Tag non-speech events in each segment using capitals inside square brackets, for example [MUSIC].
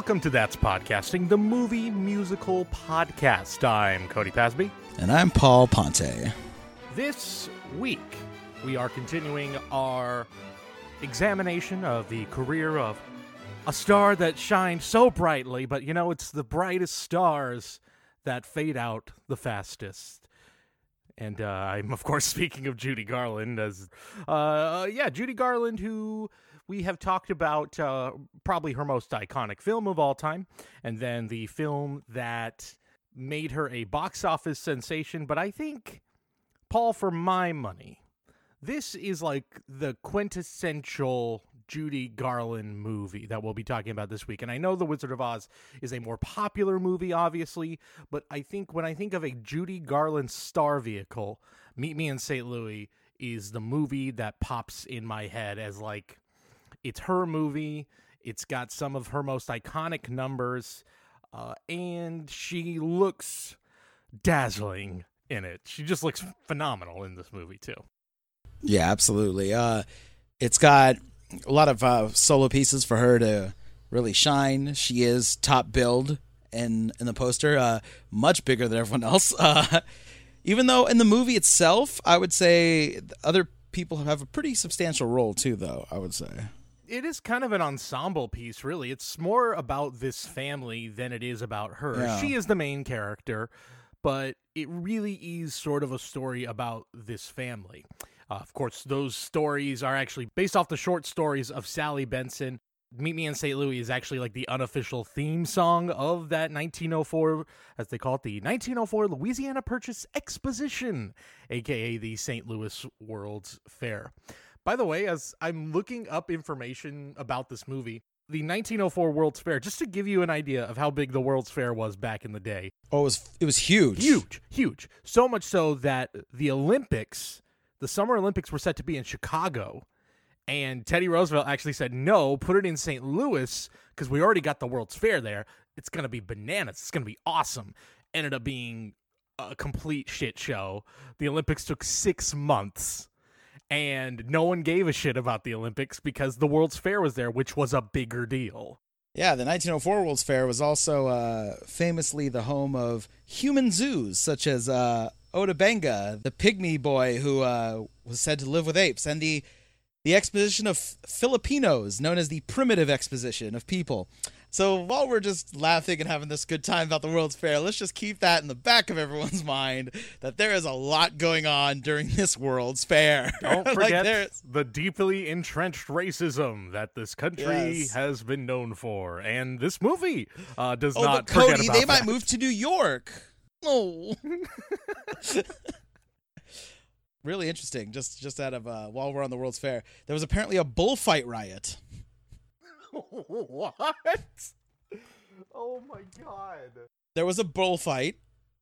Welcome to That's Podcasting, the movie musical podcast. I'm Cody Pasby. And I'm Paul Ponte. This week, we are continuing our examination of the career of a star that shined so brightly, but you know, it's the brightest stars that fade out the fastest. And uh, I'm, of course, [LAUGHS] speaking of Judy Garland, as uh, yeah, Judy Garland, who we have talked about uh, probably her most iconic film of all time, and then the film that made her a box office sensation. But I think, Paul, for my money, this is like the quintessential Judy Garland movie that we'll be talking about this week. And I know The Wizard of Oz is a more popular movie, obviously, but I think when I think of a Judy Garland star vehicle, Meet Me in St. Louis is the movie that pops in my head as like it's her movie. It's got some of her most iconic numbers, uh, and she looks dazzling in it. She just looks phenomenal in this movie too. Yeah, absolutely. Uh, it's got a lot of uh, solo pieces for her to really shine. She is top billed in in the poster, uh, much bigger than everyone else. [LAUGHS] Uh, even though in the movie itself, I would say other people have a pretty substantial role too. Though I would say it is kind of an ensemble piece, really. It's more about this family than it is about her. Yeah. She is the main character, but it really is sort of a story about this family. Uh, of course, those stories are actually based off the short stories of Sally Benson. Meet Me in St. Louis is actually like the unofficial theme song of that 1904, as they call it, the 1904 Louisiana Purchase Exposition, aka the St. Louis World's Fair. By the way, as I'm looking up information about this movie, the 1904 World's Fair, just to give you an idea of how big the World's Fair was back in the day. Oh, it was it was huge, huge, huge. So much so that the Olympics, the Summer Olympics, were set to be in Chicago, and Teddy Roosevelt actually said, "No, put it in St. Louis because we already got the World's Fair there. It's gonna be bananas. It's gonna be awesome." Ended up being a complete shit show. The Olympics took six months and no one gave a shit about the Olympics because the World's Fair was there, which was a bigger deal. Yeah, the 1904 World's Fair was also uh, famously the home of human zoos, such as uh, Ota Benga, the pygmy boy who uh, was said to live with apes, and the the exposition of Filipinos, known as the Primitive Exposition of People. So while we're just laughing and having this good time about the World's Fair, let's just keep that in the back of everyone's [LAUGHS] mind that there is a lot going on during this World's Fair. [LAUGHS] Don't forget like the deeply entrenched racism that this country yes. has been known for, and this movie uh, does oh, not. But Cody, they that. might move to New York. [LAUGHS] Oh. really interesting. Just just out of uh, while we're on the World's Fair, there was apparently a bullfight riot. What? Oh my god. There was a bullfight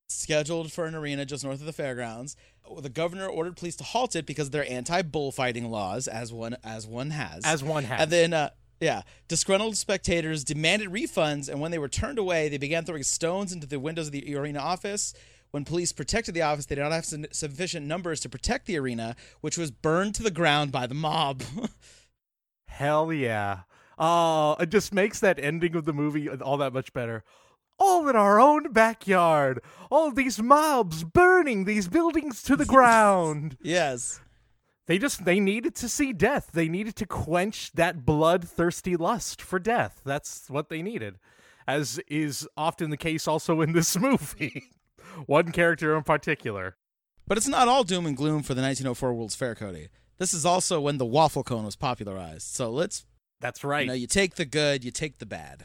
scheduled for an arena just north of the fairgrounds. The governor ordered police to halt it because they're anti-bullfighting laws, as one as one has. As one has. And then, uh, yeah, disgruntled spectators demanded refunds, and when they were turned away, they began throwing stones into the windows of the arena office. When police protected the office, they did not have sufficient numbers to protect the arena, which was burned to the ground by the mob. [LAUGHS] Hell yeah. Uh, it just makes that ending of the movie all that much better. All in our own backyard. All these mobs burning these buildings to the [LAUGHS] ground. yes. They just they needed to see death. They needed to quench that bloodthirsty lust for death. That's what they needed. As is often the case also in this [LAUGHS] movie. One character in particular. But it's not all doom and gloom for the 1904 World's Fair, Cody. This is also when the waffle cone was popularized. So let's that's right. You know, you take the good, you take the bad.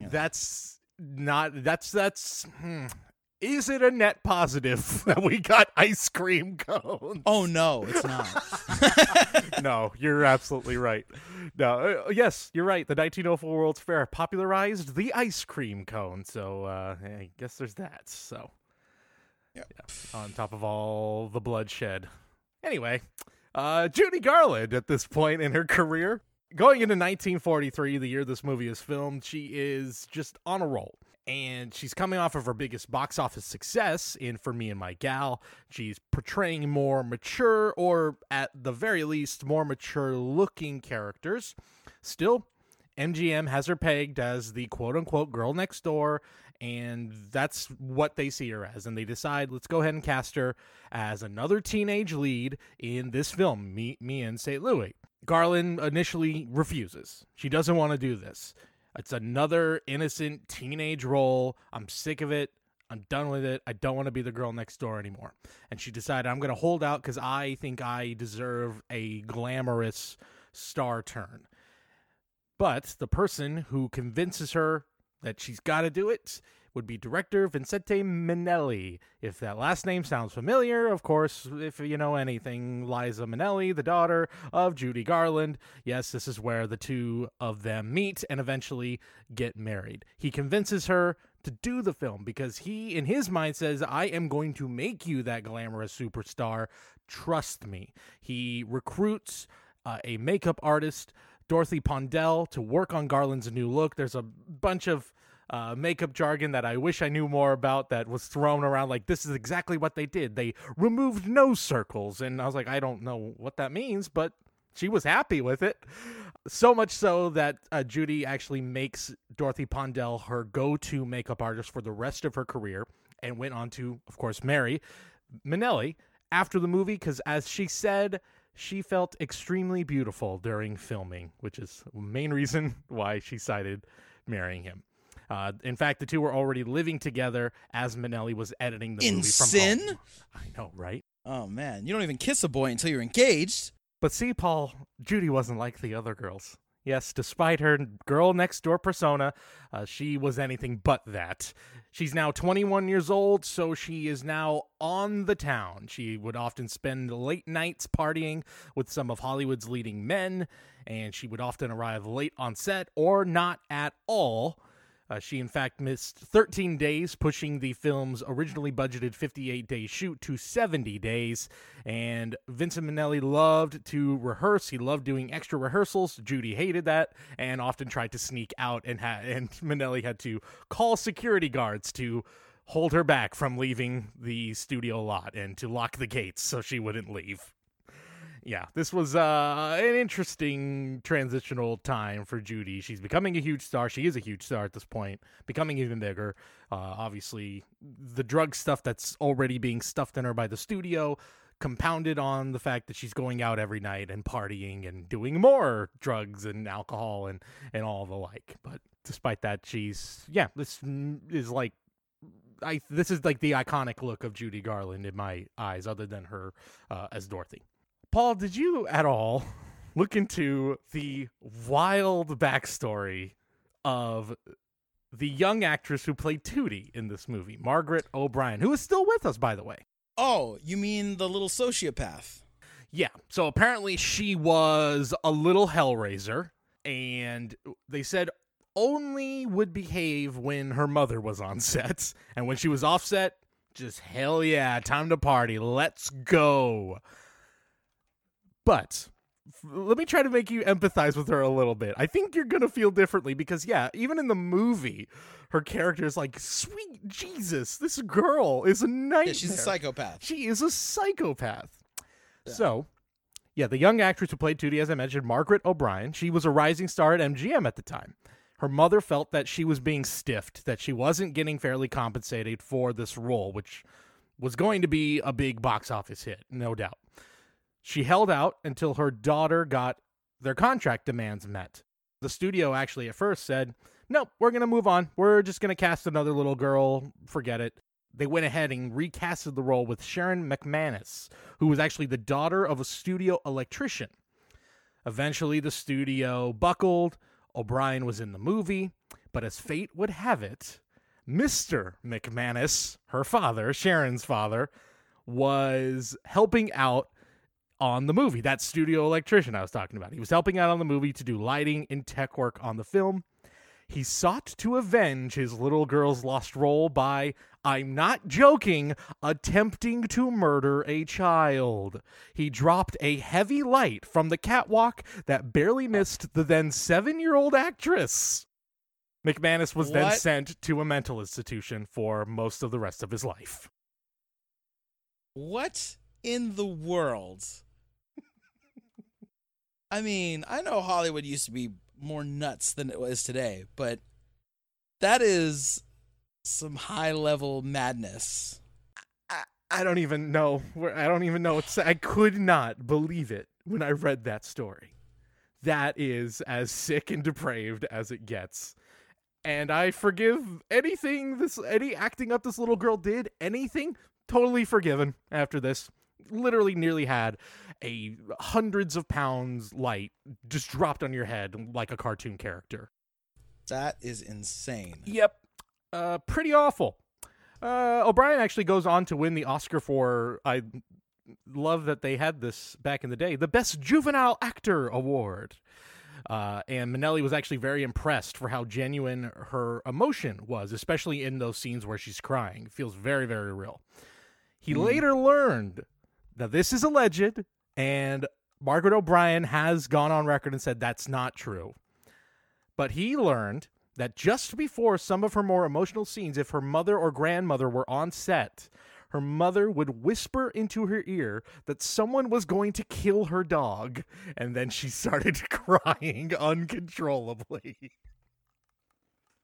That's not. That's that's. Hmm. Is it a net positive [LAUGHS] that we got ice cream cones? Oh no, it's not. [LAUGHS] no, you're absolutely right. No, uh, yes, you're right. The 1904 World's Fair popularized the ice cream cone, so uh, I guess there's that. So, yep. yeah, on top of all the bloodshed. Anyway, uh, Judy Garland at this point in her career going into 1943, the year this movie is filmed, she is just on a roll. And she's coming off of her biggest box office success in For Me and My Gal. She's portraying more mature, or at the very least, more mature looking characters. Still, MGM has her pegged as the quote unquote girl next door, and that's what they see her as. And they decide, let's go ahead and cast her as another teenage lead in this film, Me, Me and St. Louis. Garland initially refuses. She doesn't want to do this. It's another innocent teenage role. I'm sick of it. I'm done with it. I don't want to be the girl next door anymore. And she decided I'm going to hold out because I think I deserve a glamorous star turn. But the person who convinces her that she's got to do it would be director Vincente Minnelli. If that last name sounds familiar, of course, if you know anything, Liza Minnelli, the daughter of Judy Garland. Yes, this is where the two of them meet and eventually get married. He convinces her to do the film because he, in his mind, says, I am going to make you that glamorous superstar. Trust me. He recruits uh, a makeup artist, Dorothy Ponedel, to work on Garland's new look. There's a bunch of uh, makeup jargon that I wish I knew more about that was thrown around like this is exactly what they did. They removed nose circles. And I was like, I don't know what that means, but she was happy with it. So much so that uh, Judy actually makes Dorothy Ponedel her go to makeup artist for the rest of her career and went on to, of course, marry Minnelli after the movie because, as she said, she felt extremely beautiful during filming, which is the main reason [LAUGHS] why she cited marrying him. Uh, in fact, the two were already living together as Minnelli was editing the In movie from sin? home. I know, right? Oh man, you don't even kiss a boy until you're engaged. But see, Paul, Judy wasn't like the other girls. Yes, despite her girl next door persona, uh, she was anything but that. She's now 21 years old, so she is now on the town. She would often spend late nights partying with some of Hollywood's leading men, and she would often arrive late on set or not at all. Uh, she, in fact, missed 13 days, pushing the film's originally budgeted 58 day shoot to 70 days. And Vincent Minnelli loved to rehearse. He loved doing extra rehearsals. Judy hated that and often tried to sneak out, and, ha- [LAUGHS] and Minnelli had to call security guards to hold her back from leaving the studio lot and to lock the gates so she wouldn't leave yeah, this was uh, an interesting transitional time for Judy. She's becoming a huge star. She is a huge star at this point, becoming even bigger. Uh, obviously, the drug stuff that's already being stuffed in her by the studio, compounded on the fact that she's going out every night and partying and doing more drugs and alcohol and, and all the like. But despite that, she's, yeah, this is like I this is like the iconic look of Judy Garland in my eyes, other than her uh, as Dorothy. Paul, did you at all look into the wild backstory of the young actress who played Tootie in this movie, Margaret O'Brien, who is still with us, by the way? Oh, you mean the little sociopath? Yeah. So apparently she was a little hellraiser, and they said only would behave when her mother was on set, and when she was off set, just hell yeah, time to party, let's go. But let me try to make you empathize with her a little bit. I think you're going to feel differently because, yeah, even in the movie, her character is like, sweet Jesus, this girl is a nightmare. Yeah, she's a psychopath. She is a psychopath. Yeah. So, yeah, the young actress who played Tootie, as I mentioned, Margaret O'Brien, she was a rising star at MGM at the time. Her mother felt that she was being stiffed, that she wasn't getting fairly compensated for this role, which was going to be a big box office hit, no doubt. She held out until her daughter got their contract demands met. The studio actually at first said, Nope, we're going to move on. We're just going to cast another little girl. Forget it. They went ahead and recasted the role with Sharon McManus, who was actually the daughter of a studio electrician. Eventually, the studio buckled. O'Brien was in the movie, but as fate would have it, Mr. McManus, her father, Sharon's father, was helping out on the movie. That studio electrician I was talking about. He was helping out on the movie to do lighting and tech work on the film. He sought to avenge his little girl's lost role by, I'm not joking, attempting to murder a child. He dropped a heavy light from the catwalk that barely missed the then seven year old actress. McManus was what? then sent to a mental institution for most of the rest of his life. What in the world? I mean, I know Hollywood used to be more nuts than it was today, but that is some high level madness. I, I don't even know where I don't even know. I could not believe it when I read that story. That is as sick and depraved as it gets. And I forgive anything this any acting up this little girl did, anything totally forgiven after this. Literally nearly had a hundreds of pounds light just dropped on your head like a cartoon character. That is insane. Yep. Uh, pretty awful. Uh, O'Brien actually goes on to win the Oscar for I love that they had this back in the day, the Best Juvenile Actor Award. Uh, and Minnelli was actually very impressed for how genuine her emotion was, especially in those scenes where she's crying. It feels very, very real. He Mm. later learned that this is alleged, and Margaret O'Brien has gone on record and said that's not true. But he learned that just before some of her more emotional scenes, if her mother or grandmother were on set, her mother would whisper into her ear that someone was going to kill her dog, and then she [LAUGHS] started [LAUGHS] crying uncontrollably.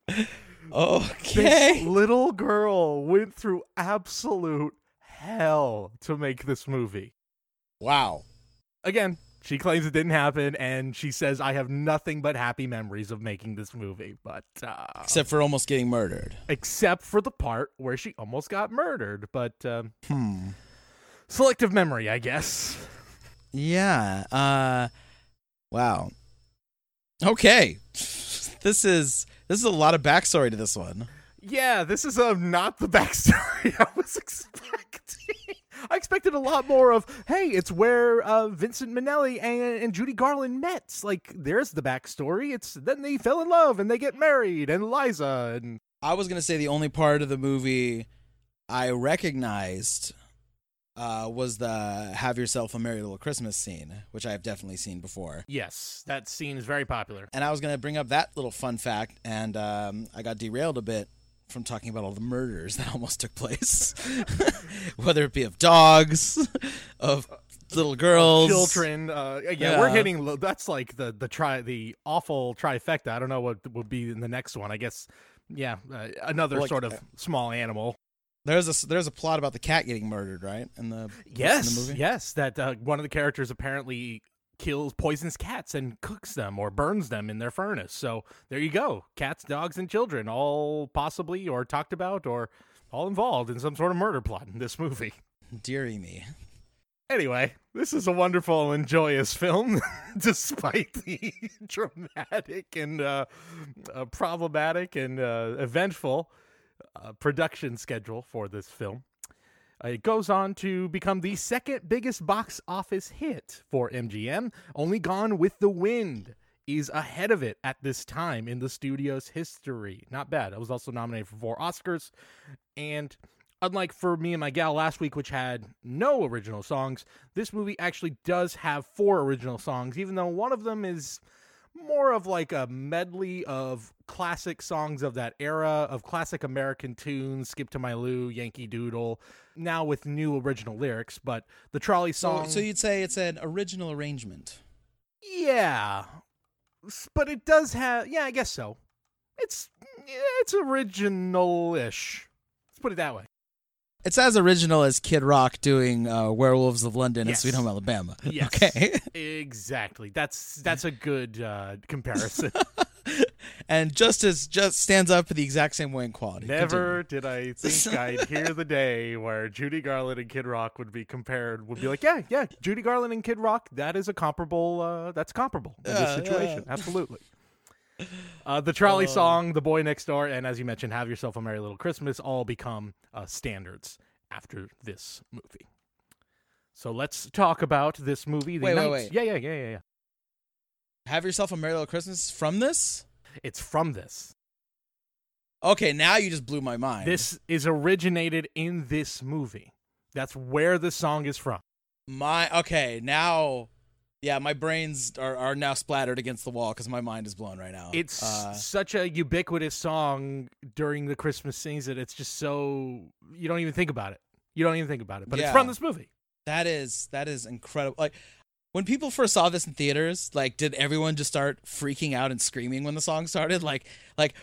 [LAUGHS] Okay. This little girl went through absolute hell to make this movie. Wow. Again, she claims it didn't happen, and she says, I have nothing but happy memories of making this movie. But, uh, Except for almost getting murdered. except for the part where she almost got murdered. But, um, Hmm. selective memory, I guess. Yeah. Uh wow. Okay. [LAUGHS] This is this is a lot of backstory to this one. Yeah, this is uh, not the backstory [LAUGHS] I was expecting. I expected a lot more of, hey, it's where uh, Vincent Minnelli and, and Judy Garland met. Like, there's the backstory. It's then they fell in love and they get married, and Liza and I was gonna say the only part of the movie I recognized uh, was the "Have Yourself a Merry Little Christmas" scene, which I have definitely seen before. yes, that scene is very popular. And I was gonna bring up that little fun fact, and um, I got derailed a bit from talking about all the murders that [LAUGHS] almost took place, [LAUGHS] whether it be of dogs, [LAUGHS] of little girls, Children, uh, yeah, Yeah. we're hitting. lo- That's like the the try the awful trifecta. I don't know what would be in the next one. I guess, yeah, uh, another Like, sort of uh, small animal. There's a there's a plot about the cat getting murdered, right? In the Yes, in the movie. yes, that uh, one of the characters apparently kills poisons cats and cooks them or burns them in their furnace. So there you go. Cats, dogs, and children all possibly or talked about or all involved in some sort of murder plot in this movie. Deary me. Anyway, this is a wonderful and joyous film, [LAUGHS] despite the [LAUGHS] dramatic and uh, uh, problematic and uh, eventful uh, production schedule for this film. Uh, it goes on to become the second biggest box office hit for MGM. Only Gone with the Wind is ahead of it at this time in the studio's history. Not bad. It was also nominated for four Oscars. And unlike for me and my gal last week, which had no original songs, this movie actually does have four original songs, even though one of them is more of like a medley of classic songs of that era of classic American tunes, Skip to My Lou, Yankee Doodle, now with new original lyrics. But the trolley song, so you'd say it's an original arrangement. yeah, but it does have, yeah, I guess so. It's it's original-ish. Let's put it that way. It's as original as Kid Rock doing uh, "Werewolves of London" Yes. and "Sweet Home Alabama." [LAUGHS] Yes. Okay. Exactly. That's that's a good uh, comparison. [LAUGHS] and just as just stands up in the exact same way in quality. Never did I [LAUGHS] think I'd hear the day where Judy Garland and Kid Rock would be compared. Would be like, yeah, yeah, Judy Garland and Kid Rock. That is a comparable. Uh, that's comparable in this situation. Absolutely. [LAUGHS] Uh, the trolley Oh. song, "The Boy Next Door," and as you mentioned, "Have Yourself a Merry Little Christmas" all become uh, standards after this movie. So let's talk about this movie. The Wait, wait, night- wait. Yeah, yeah, yeah, yeah, yeah. Have yourself a Merry Little Christmas from this. It's from this. Okay, now you just blew my mind. This is originated in this movie. That's where the song is from. my okay now. Yeah, my brains are, are now splattered against the wall because my mind is blown right now. It's uh, such a ubiquitous song during the Christmas season. It's just so you don't even think about it. You don't even think about it. But it's from this movie. that is that is incredible. Like when people first saw this in theaters, like, did everyone just start freaking out and screaming when the song started? Like, like,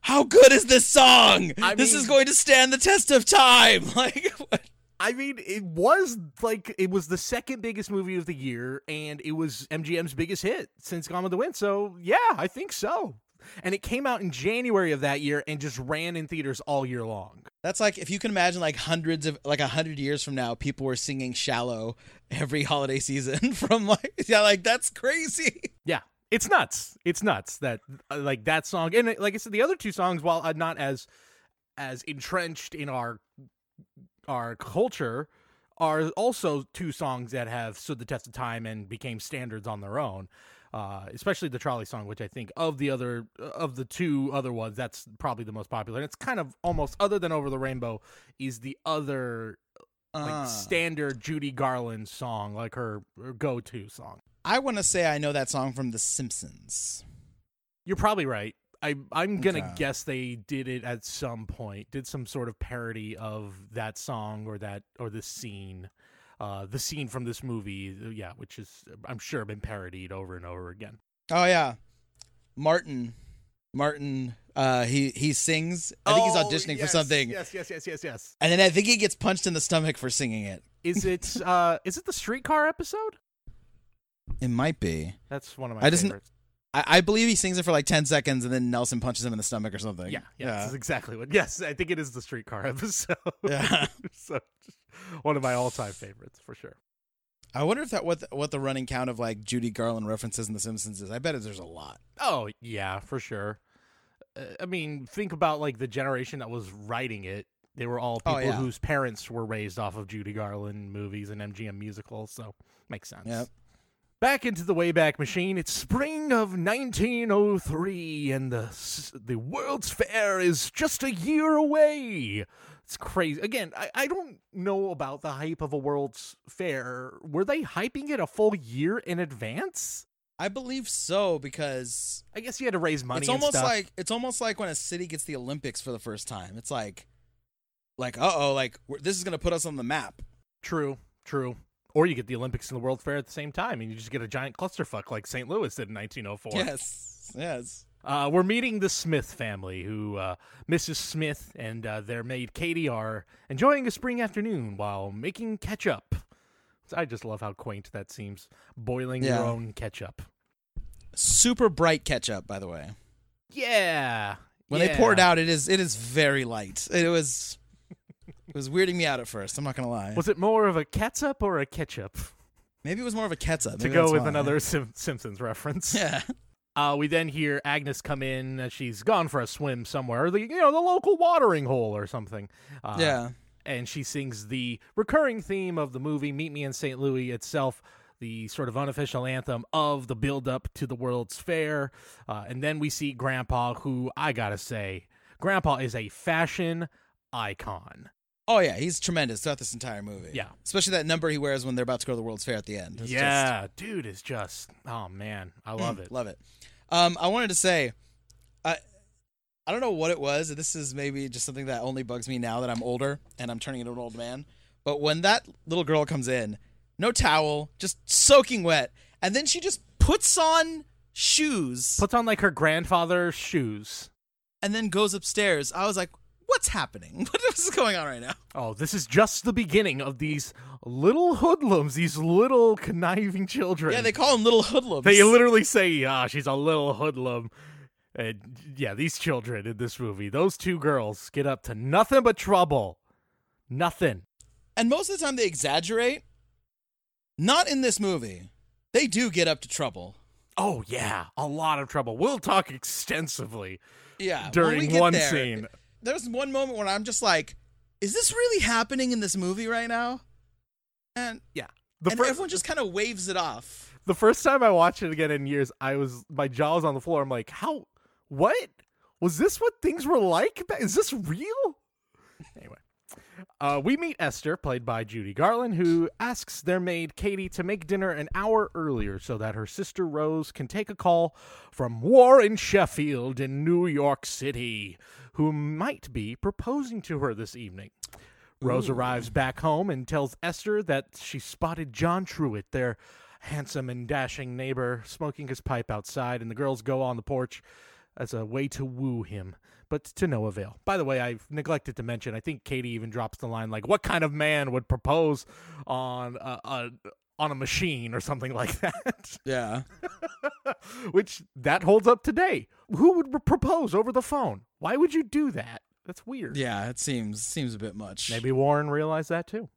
how good is this song? I this mean- is going to stand the test of time. [LAUGHS] Like, what? I mean, it was like it was the second biggest movie of the year, and it was MGM's biggest hit since Gone with the Wind. So yeah, I think so. And it came out in January of that year and just ran in theaters all year long. that's like if you can imagine, like hundreds of, like a hundred years from now, people were singing "Shallow" every holiday season [LAUGHS] from like, [LAUGHS] yeah, like that's crazy. Yeah, it's nuts. It's nuts that uh, like that song, and like I said, the other two songs, while uh, not as as entrenched in our our culture, are also two songs that have stood the test of time and became standards on their own. Uh, especially the trolley song, which I think of the other of the two other ones, that's probably the most popular. And it's kind of almost other than Over the Rainbow is the other like Uh, standard Judy Garland song, like her, her go to song. I want to say I know that song from The Simpsons. You're probably right. I I'm gonna Okay. guess they did it at some point. Did some sort of parody of that song or that or the scene, uh, the scene from this movie. uh, Yeah, which is I'm sure been parodied over and over again. Oh yeah, Martin. Martin. Uh, he he sings. I think he's auditioning for something, Oh, Yes, yes, yes, yes, yes. and then I think he gets punched in the stomach for singing it. Is it uh is it the streetcar episode? It might be. That's one of my I just- favorites. I, I believe he sings it for like ten seconds, and then Nelson punches him in the stomach or something. Yeah, yeah, that's exactly what. Yes, I think it is the streetcar [LAUGHS] episode. Yeah. [LAUGHS] so one of my all-time favorites for sure. I wonder if that what the, what the running count of like Judy Garland references in The Simpsons is. I bet there's a lot. Oh yeah, for sure. Uh, I mean, think about like the generation that was writing it. They were all Oh, people yeah. whose parents were raised off of Judy Garland movies and MGM musicals, so makes sense. Yep. Back into the Wayback Machine. It's spring of 1903, and the the World's Fair is just a year away. It's crazy. Again, I, I don't know about the hype of a World's Fair. Were they hyping it a full year in advance? I believe so because I guess you had to raise money. it's almost stuff. like it's almost like when a city gets the Olympics for the first time. It's like, like uh oh, like we're, this is gonna put us on the map. True, true. Or you get the Olympics and the World Fair at the same time, and you just get a giant clusterfuck like St. Louis did in 1904. Yes, yes. Uh, we're meeting the Smith family, who uh, Mrs. Smith and uh, their maid Katie are enjoying a spring afternoon while making ketchup. I just love how quaint that seems. Boiling Yeah. your own ketchup. Super bright ketchup, by the way. Yeah. When they pour it out, it is it is very light. It was it was weirding me out at first. I'm not gonna lie. was it more of a ketchup or a ketchup? Maybe it was more of a ketchup. to go with why. another Sim- Simpsons reference. Yeah. Uh, we then hear Agnes come in. Uh, she's gone for a swim somewhere, the you know the local watering hole or something. Uh, yeah. and she sings the recurring theme of the movie Meet Me in St. Louis itself, the sort of unofficial anthem of the build up to the World's Fair. Uh, and then we see Grandpa, who I gotta say, Grandpa is a fashion icon. Oh yeah, he's tremendous throughout this entire movie. Yeah. Especially that number he wears when they're about to go to the World's Fair at the end. It's yeah, dude is just oh man, I love Mm, it. Love it. Um, I wanted to say, I I don't know what it was. This is maybe just something that only bugs me now that I'm older and I'm turning into an old man. But when that little girl comes in, no towel, just soaking wet, and then she just puts on shoes Puts on like her grandfather's shoes. and then goes upstairs. I was like, what's happening? [LAUGHS] What is going on right now? Oh, this is just the beginning of these little hoodlums, these little conniving children. Yeah, they call them little hoodlums. They literally say, "Ah, she's a little hoodlum." And yeah, these children in this movie, those two girls get up to nothing but trouble. Nothing. and most of the time they exaggerate. Not in this movie. They do get up to trouble. Oh yeah, a lot of trouble. We'll talk extensively Yeah. during one there, scene. There's one moment when I'm just like, is this really happening in this movie right now? And, Yeah. The and fir- everyone just kind of waves it off. the first time I watched it again in years, I was my jaw was on the floor. I'm like, how? What was this? What things were like? Is this real? Uh, we meet Esther, played by Judy Garland, who asks their maid Katie to make dinner an hour earlier so that her sister Rose can take a call from Warren Sheffield in New York City, who might be proposing to her this evening. Rose Ooh. arrives back home and tells Esther that she spotted John Truitt, their handsome and dashing neighbor smoking his pipe outside, and the girls go on the porch as a way to woo him, but to no avail. By the way, I've neglected to mention, I think Katie even drops the line like, "What kind of man would propose on a, a on a machine or something like [LAUGHS] that?" Yeah. [LAUGHS] Which that holds up today. Who would propose over the phone? Why would you do that? That's weird. Yeah, it seems seems a bit much. Maybe Warren realized that too.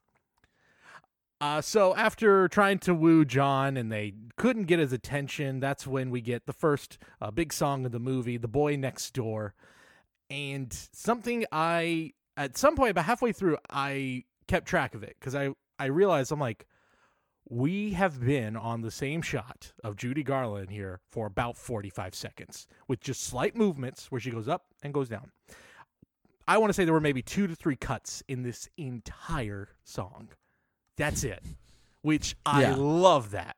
Uh, so after trying to woo John and they couldn't get his attention, that's when we get the first uh, big song of the movie, "The Boy Next Door," and something I at some point about halfway through I kept track of it because I I realized I'm like we have been on the same shot of Judy Garland here for about 45 seconds with just slight movements where she goes up and goes down. I want to say there were maybe two to three cuts in this entire song. That's it, which I Yeah. love that.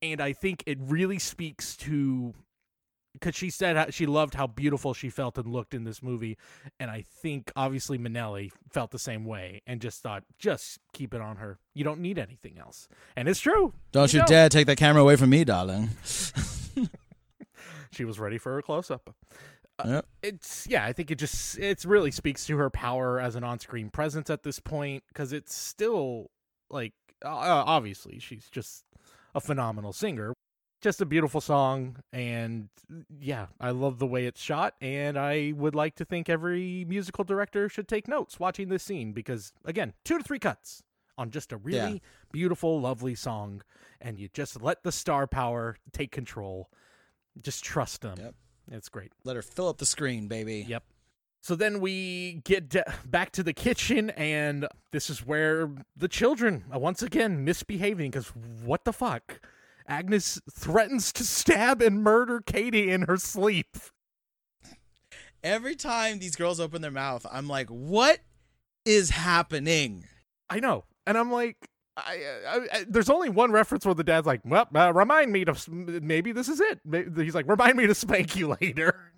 And I think it really speaks to because she said she loved how beautiful she felt and looked in this movie. And I think obviously Minnelli felt the same way and just thought, just keep it on her. You don't need anything else. And it's true. Don't you don't. dare take that camera away from me, darling. [LAUGHS] She was ready for her close up. Yep. it's yeah i think it just it really speaks to her power as an on-screen presence at this point because it's still like uh, obviously she's just a phenomenal singer just a beautiful song and uh, yeah i love the way it's shot and i would like to think every musical director should take notes watching this scene because again two to three cuts on just a really Yeah. beautiful lovely song and you just let the star power take control just trust them Yep. it's great Let her fill up the screen, baby. Yep. So then we get back to the kitchen, and this is where the children are once again misbehaving because what the fuck? Agnes threatens to stab and murder Katie in her sleep. Every time these girls open their mouth, I'm like, what is happening? I know. And I'm like, I, I, I, there's only one reference where the dad's like, well, uh, remind me to, maybe this is it. He's like, remind me to spank you later.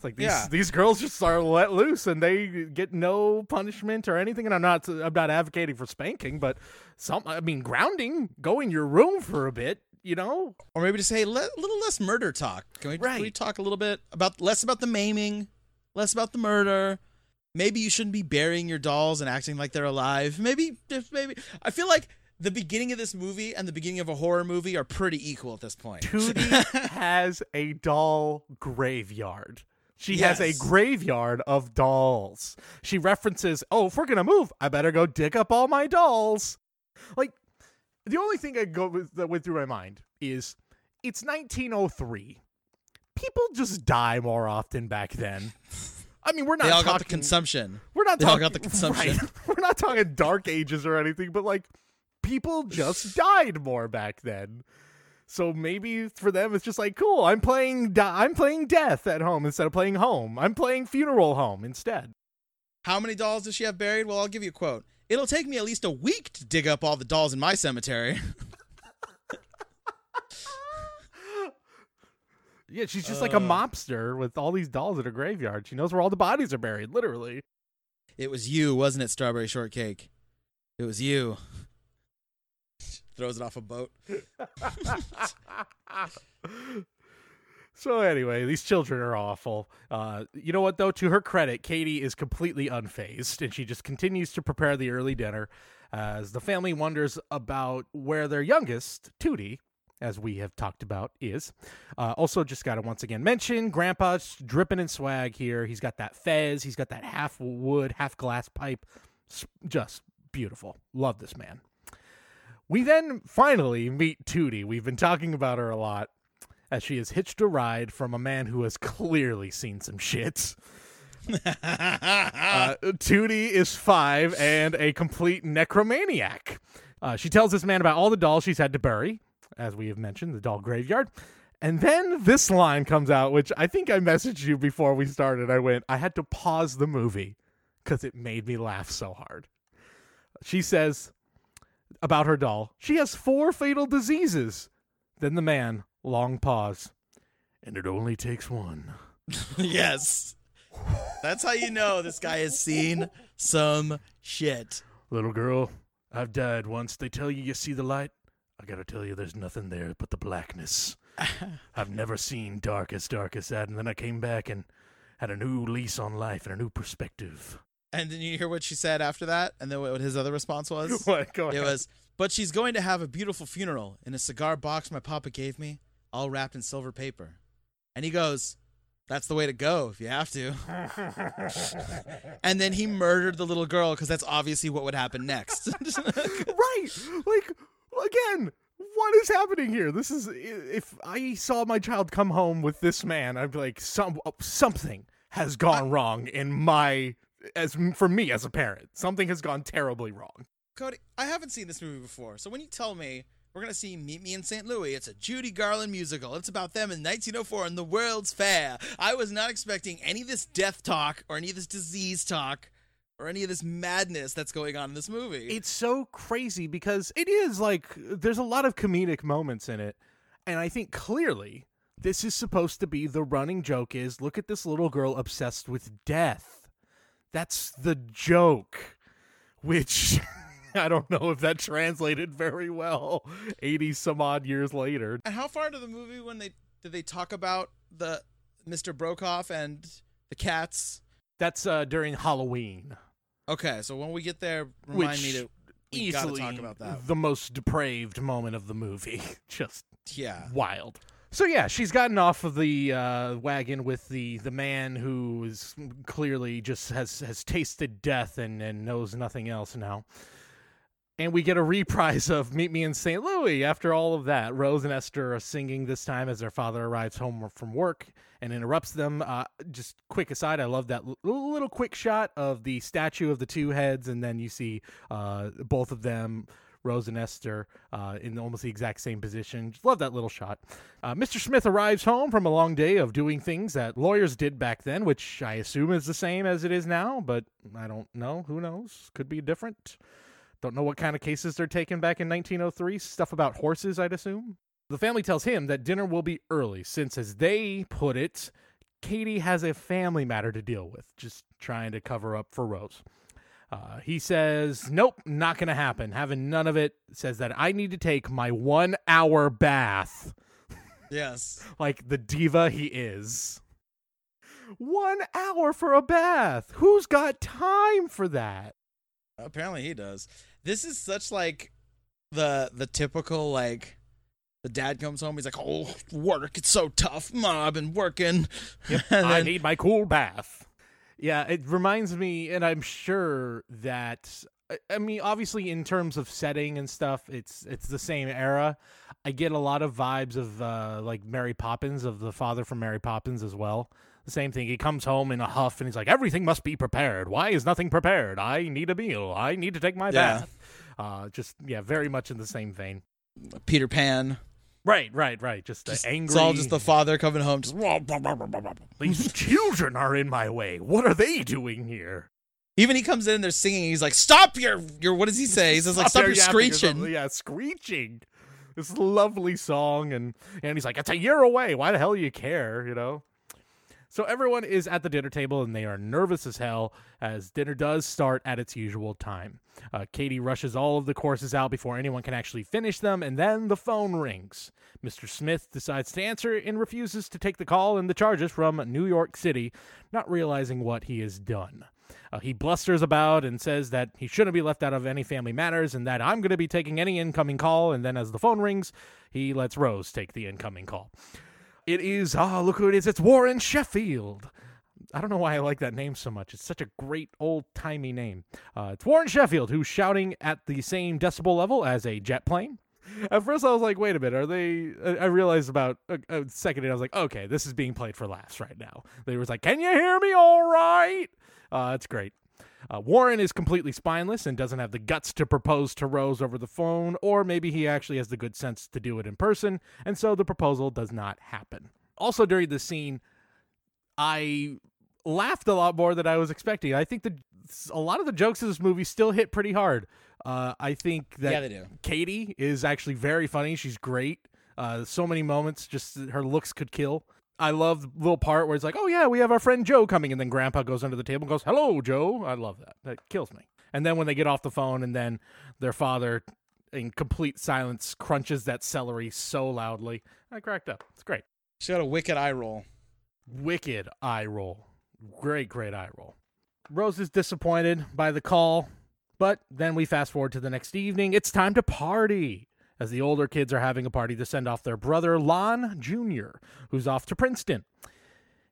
It's like these, Yeah. these girls just are let loose and they get no punishment or anything. And I'm not, I'm not advocating for spanking, but some, I mean, grounding, go in your room for a bit, you know? Or maybe just say a le- little less murder talk. Can we, can we talk a little bit about less about the maiming, less about the murder? Maybe you shouldn't be burying your dolls and acting like they're alive. Maybe, just maybe. I feel like the beginning of this movie and the beginning of a horror movie are pretty equal at this point. Tootie [LAUGHS] has a doll graveyard. She has a graveyard of dolls. She references, "Oh, if we're gonna move, I better go dig up all my dolls." Like, the only thing I go with, that went through my mind is, it's 1903. People just die more often back then. I mean, we're not they all talking. got the consumption. we're not they all talking. got the consumption. [LAUGHS] right. We're not talking dark ages or anything, but like, people just [LAUGHS] died more back then. So maybe for them it's just like cool. I'm playing di- I'm playing death at home instead of playing home. I'm playing funeral home instead. How many dolls does she have buried? Well, I'll give you a quote. It'll take me at least a week to dig up all the dolls in my cemetery. [LAUGHS] Yeah, she's just like a Uh. mobster with all these dolls at her graveyard. She knows where all the bodies are buried, literally. It was you, wasn't it, Strawberry Shortcake? It was you. Throws it off a boat. [LAUGHS] so anyway, these children are awful. Uh, you know what though? To her credit, Katie is completely unfazed, and she just continues to prepare the early dinner as the family wonders about where their youngest, Tootie, as we have talked about, is. Uh, also, just got to once again mention Grandpa's dripping in swag here. He's got that fez. He's got that half wood, half glass pipe. Just beautiful. Love this man. We then finally meet Tootie. We've been talking about her a lot as she has hitched a ride from a man who has [LAUGHS] clearly seen some shits. [LAUGHS] Uh, Tootie is five and a complete necromaniac. Uh, she tells this man about all the dolls she's had to bury, as we have mentioned, the doll graveyard. And then this line comes out, which I think I messaged you before we started. I went, I had to pause the movie because it made me laugh so hard. She says about her doll, she has four fatal diseases. Then the man, long pause, and it only takes one. [LAUGHS] yes. That's how you know this guy has seen some shit. Little girl, I've died once. They tell you you see the light. I gotta tell you, there's nothing there but the blackness. [LAUGHS] I've never seen dark as dark as that. And then I came back and had a new lease on life and a new perspective. And then you hear what she said after that, and then what his other response was. [LAUGHS] What? Go It was, but she's going to have a beautiful funeral in a cigar box my papa gave me, all wrapped in silver paper. And he goes, That's the way to go if you have to. [LAUGHS] and then he murdered the little girl because that's obviously what would happen next. [LAUGHS] right. Like again, what is happening here? This is if I saw my child come home with this man, I'd be like, some something has gone wrong in my as for me as a parent. Something has gone terribly wrong. Cody, I haven't seen this movie before. So when you tell me we're going to see Meet Me in St. Louis, it's a Judy Garland musical. It's about them in 1904 in the World's Fair. I was not expecting any of this death talk or any of this disease talk or any of this madness that's going on in this movie. It's so crazy because it is like there's a lot of comedic moments in it. And I think clearly this is supposed to be the running joke is look at this little girl obsessed with death. That's the joke. Which [LAUGHS] I don't know if that translated very well 80 some odd years later. and how far into the movie when they did they talk about the Mr. Braukoff and the cats? That's uh during Halloween. Okay, so when we get there, remind which me to easily talk about that. the most depraved moment of the movie. [LAUGHS] Just Yeah. wild. So yeah, she's gotten off of the uh, wagon with the the man who is clearly just has has tasted death and and knows nothing else now. And we get a reprise of Meet Me in St. Louis after all of that. Rose and Esther are singing this time as their father arrives home from work and interrupts them. Uh, just quick aside, I love that l- little quick shot of the statue of the two heads, and then you see uh, both of them Rose and Esther uh, in almost the exact same position. Just love that little shot. Uh, Mr. Smith arrives home from a long day of doing things that lawyers did back then, which I assume is the same as it is now, but I don't know. Who knows? Could be different. Don't know what kind of cases they're taking back in 1903. Stuff about horses, I'd assume. The family tells him that dinner will be early, since, as they put it, Katie has a family matter to deal with, just trying to cover up for Rose. Uh, he says, Nope, not going to happen. Having none of it. Says that I need to take my one hour bath Yes. [LAUGHS] like the diva he is. One hour for a bath. Who's got time for that? Apparently he does. This is such like the the typical like the dad comes home, he's like, Oh, work, it's so tough. Ma, I've been working. [LAUGHS] And I need my cool bath. Yeah, it reminds me, and I'm sure that I- mean, obviously, in terms of setting and stuff, it's it's the same era. I get a lot of vibes of uh, like Mary Poppins, of the father from Mary Poppins as well. The same thing. He comes home in a huff and he's like, "Everything must be prepared. Why is nothing prepared? I need a meal. I need to take my Yeah. bath." Uh, just yeah, very much in the same vein. Peter Pan. Right, right, right. Just, the Just- angry. It's all just the father coming home, just These [LAUGHS] children are in my way. What are they doing here? even he comes in and they're singing, he's like, Stop your your what does he say? He says like stop your screeching. Yeah, screeching. This lovely song, and and he's like, "It's a year away. Why the hell do you care?" You know. So everyone is at the dinner table, and they are nervous as hell as dinner does start at its usual time. Uh, Katie rushes all of the courses out before anyone can actually finish them, and then the phone rings. Mr. Smith decides to answer and refuses to take the call and the charges from New York City, not realizing what he has done. Uh, he blusters about and says that he shouldn't be left out of any family matters and that I'm going to be taking any incoming call. And then as the phone rings, he lets Rose take the incoming call. It is, ah, look who it is. It's Warren Sheffield. I don't know why I like that name so much. It's such a great old timey name. Uh, it's Warren Sheffield who's shouting at the same decibel level as a jet plane. At first, I was like, wait a minute, are they? I realized about a, a second, and I was like, okay, this is being played for laughs right now. They was like, can you hear me all right? Uh, that's great. Uh, Warren is completely spineless and doesn't have the guts to propose to Rose over the phone, or maybe he actually has the good sense to do it in person, and so the proposal does not happen. Also, during this scene, I laughed a lot more than I was expecting. I think that a lot of the jokes in this movie still hit pretty hard. Uh, I think that Yeah. Katie is actually very funny. She's great. Uh, so many moments, just her looks could kill. I love the little part where it's like, oh yeah, we have our friend Joe coming, and then Grandpa goes under the table and goes, hello, Joe. I love that. That kills me. And then when they get off the phone, and then their father in complete silence crunches that celery so loudly. I cracked up. It's great. She got a wicked eye roll. Wicked eye roll. Great, great eye roll. Rose is disappointed by the call, but then we fast forward to the next evening. It's time to party as the older kids are having a party to send off their brother, Lon Jr., who's off to Princeton.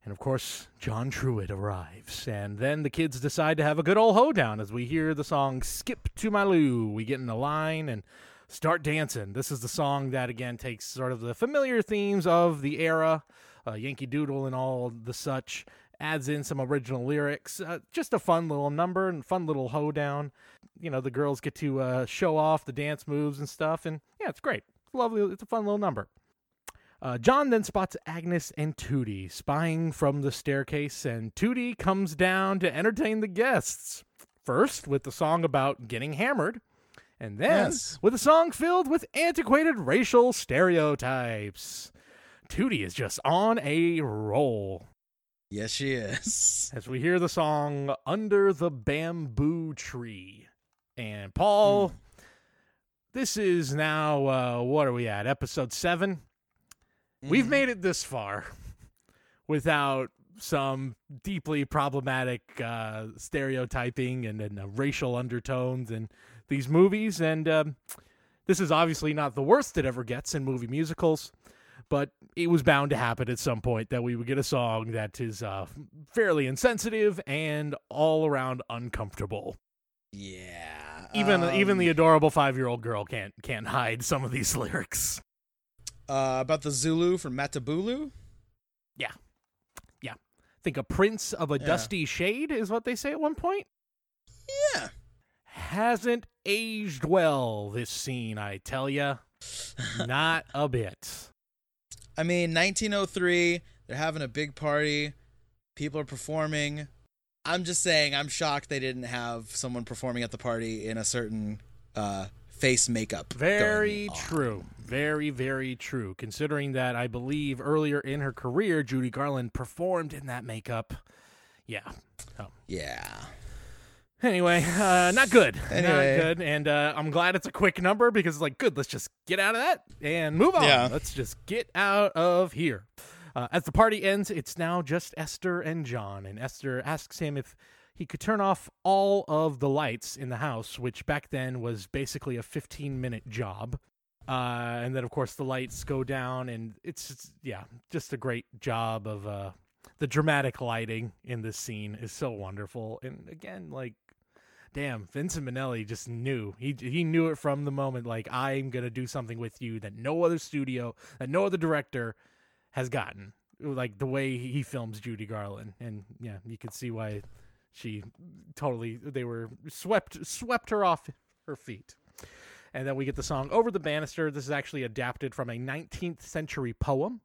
And of course, John Truitt arrives. And then the kids decide to have a good old hoedown as we hear the song Skip to My Lou. We get in the line and start dancing. This is the song that, again, takes sort of the familiar themes of the era, uh, Yankee Doodle and all the such, adds in some original lyrics. Uh, just a fun little number and fun little hoedown. You know, the girls get to uh, show off the dance moves and stuff. And yeah, it's great. It's lovely. It's a fun little number. Uh, John then spots Agnes and Tootie spying from the staircase, and Tootie comes down to entertain the guests. First, with the song about getting hammered, and then Yes. with a song filled with antiquated racial stereotypes. Tootie is just on a roll Yes, she is. as we hear the song Under the Bamboo Tree. And Paul, this is now, uh, what are we at? Episode seven? We've Mhm. made it this far without some deeply problematic uh, stereotyping and, and uh, racial undertones in these movies. And um, this is obviously not the worst it ever gets in movie musicals, but it was bound to happen at some point that we would get a song that is uh, fairly insensitive and all around uncomfortable. Yeah. Even even um, the adorable five year old girl can't can't hide some of these [LAUGHS] lyrics. uh, about the Zulu from Matabulu. Yeah, yeah. I think a prince of a Yeah. dusty shade is what they say at one point. Yeah. Hasn't aged well this scene, I tell ya. [LAUGHS] Not a bit. I mean, 1903. They're having a big party. People are performing. I'm just saying, I'm shocked they didn't have someone performing at the party in a certain uh, face makeup. Very true. Very, very true. Considering that I believe earlier in her career, Judy Garland performed in that makeup. Yeah. Oh. Yeah. Anyway, uh, not good. Anyway. Not good. And uh, I'm glad it's a quick number because it's like, good, let's just get out of that and move on. Yeah. Let's just get out of here. Uh, as the party ends, it's now just Esther and John. And Esther asks him if he could turn off all of the lights in the house, which back then was basically a 15 minute job. Uh, and then, of course, the lights go down, and it's, it's yeah, just a great job of uh, the dramatic lighting in this scene is so wonderful. And again, like damn, Vincent Minnelli just knew. He he knew it from the moment. Like I'm gonna do something with you that no other studio, that no other director has gotten. Like the way he films Judy Garland, and yeah, you could see why she totally they were swept swept her off her feet. And then we get the song "Over the Banister." This is actually adapted from a 19th century poem.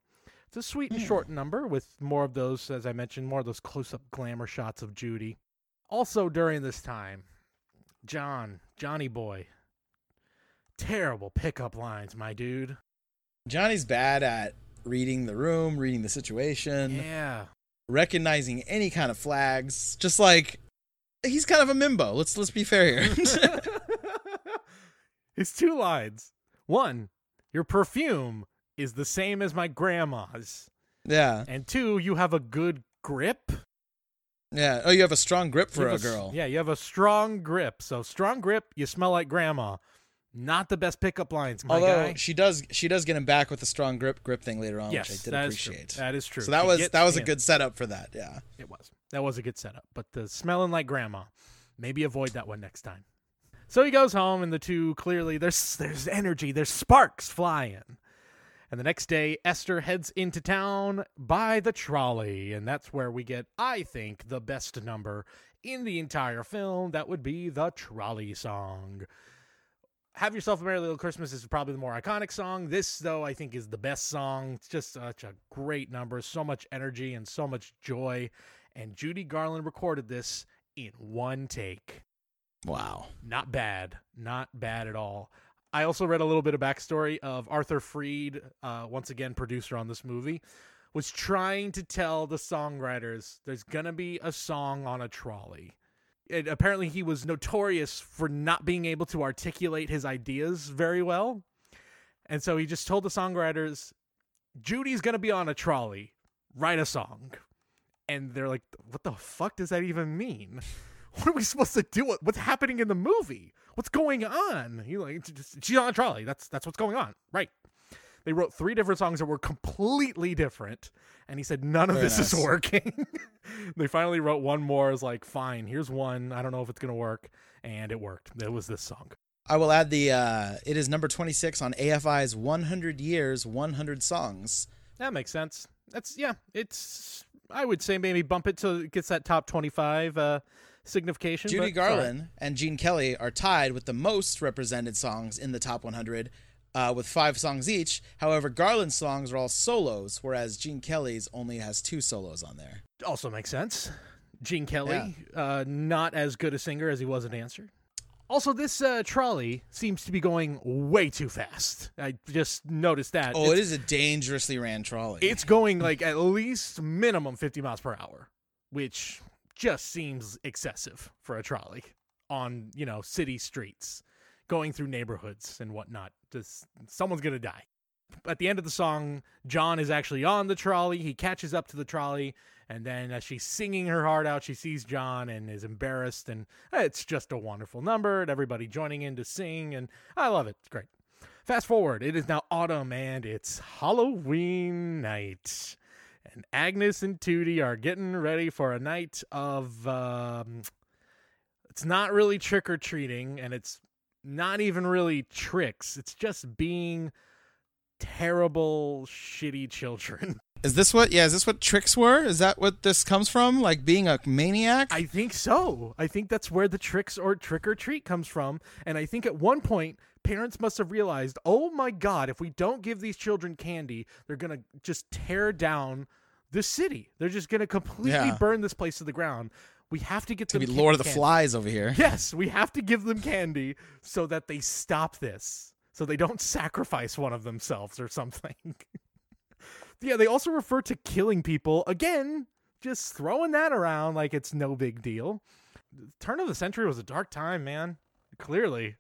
It's a sweet and short hmm. number with more of those, as I mentioned, more of those close-up glamour shots of Judy. Also during this time, John, Johnny Boy, terrible pickup lines, my dude. Johnny's bad at reading the room, reading the situation, Yeah. recognizing any kind of flags. Just like he's kind of a mimbo. Let's let's be fair here. [LAUGHS] it's two lines. One, your perfume is the same as my grandma's. yeah. And two, you have a good grip. Yeah. Oh, you have a strong grip for a, a girl. Yeah, you have a strong grip. So strong grip, you smell like grandma. Not the best pickup lines, my Although guy. she does she does get him back with a strong grip grip thing later on, yes, which I did that is true. appreciate. That is true. So that She was that was a good setup for that. Yeah. It was. That was a good setup. But the smelling like grandma, maybe avoid that one next time. So he goes home, and the two clearly there's there's energy, there's sparks flying. And the next day, Esther heads into town by the trolley, and that's where we get, I think, the best number in the entire film. That would be the trolley song. Have Yourself a Merry Little Christmas is probably the more iconic song. This, though, I think is the best song. It's just such a great number, so much energy and so much joy. And Judy Garland recorded this in one take. Wow. Not bad. Not bad at all. I also read a little bit of backstory of Arthur Freed, uh, once again, producer on this movie, was trying to tell the songwriters there's to be a song on a trolley. And apparently, he was notorious for not being able to articulate his ideas very well. And so he just told the songwriters, Judy's to be on a trolley, write a song. And they're like, what the fuck does that even mean? [LAUGHS] What are we supposed to do? What's happening in the movie? What's going on? He like, she's on a trolley. That's that's what's going on, right? They wrote three different songs that were completely different, and he said none of Very this is working. [LAUGHS] they finally wrote one more. Is like, fine, here's one. I don't know if it's gonna work, and it worked. It was this song. I will add the. Uh, it is number 26 on AFI's 100 Years, 100 Songs. That makes sense. That's yeah. It's I would say maybe bump it till it gets that top twenty-five uh, signification. Judy but sorry. Garland and Gene Kelly are tied with the most represented songs in the top 100 uh, with five songs each. However, Garland's songs are all solos, whereas Gene Kelly's only has two solos on there. also makes sense. Gene Kelly, uh, not as good a singer as he was a dancer. Also, this uh, trolley seems to be going way too fast. I just noticed that. Oh, it's, it is a dangerously ran trolley. it's going like at least minimum 50 miles per hour, which just seems excessive for a trolley on, you know, city streets, going through neighborhoods and whatnot. Just someone's to die. At the end of the song, John is actually on the trolley. He catches up to the trolley, and then as she's singing her heart out, she sees John and is embarrassed. And it's just a wonderful number, and everybody joining in to sing. And I love it. It's great. Fast forward, it is now autumn and it's Halloween night. And Agnes and Tootie are getting ready for a night of um it's not really trick or treating and it's not even really tricks. It's just being terrible shitty children. [LAUGHS] is this what? Yeah, is this what tricks were? Is that what this comes from? Like being a maniac? I think so. I think that's where the tricks or trick or treat comes from. And I think at one point, parents must have realized, oh my God, if we don't give these children candy, they're going to just tear down the city. They're just going to completely Yeah. burn this place to the ground. We have to get to them be ca- Lord of the candy. Flies over here. [LAUGHS] Yes, we have to give them candy so that they stop this, so they don't sacrifice one of themselves or something. [LAUGHS] yeah, they also refer to killing people again, just throwing that around like it's no big deal. The turn of the century was a dark time, man. Clearly,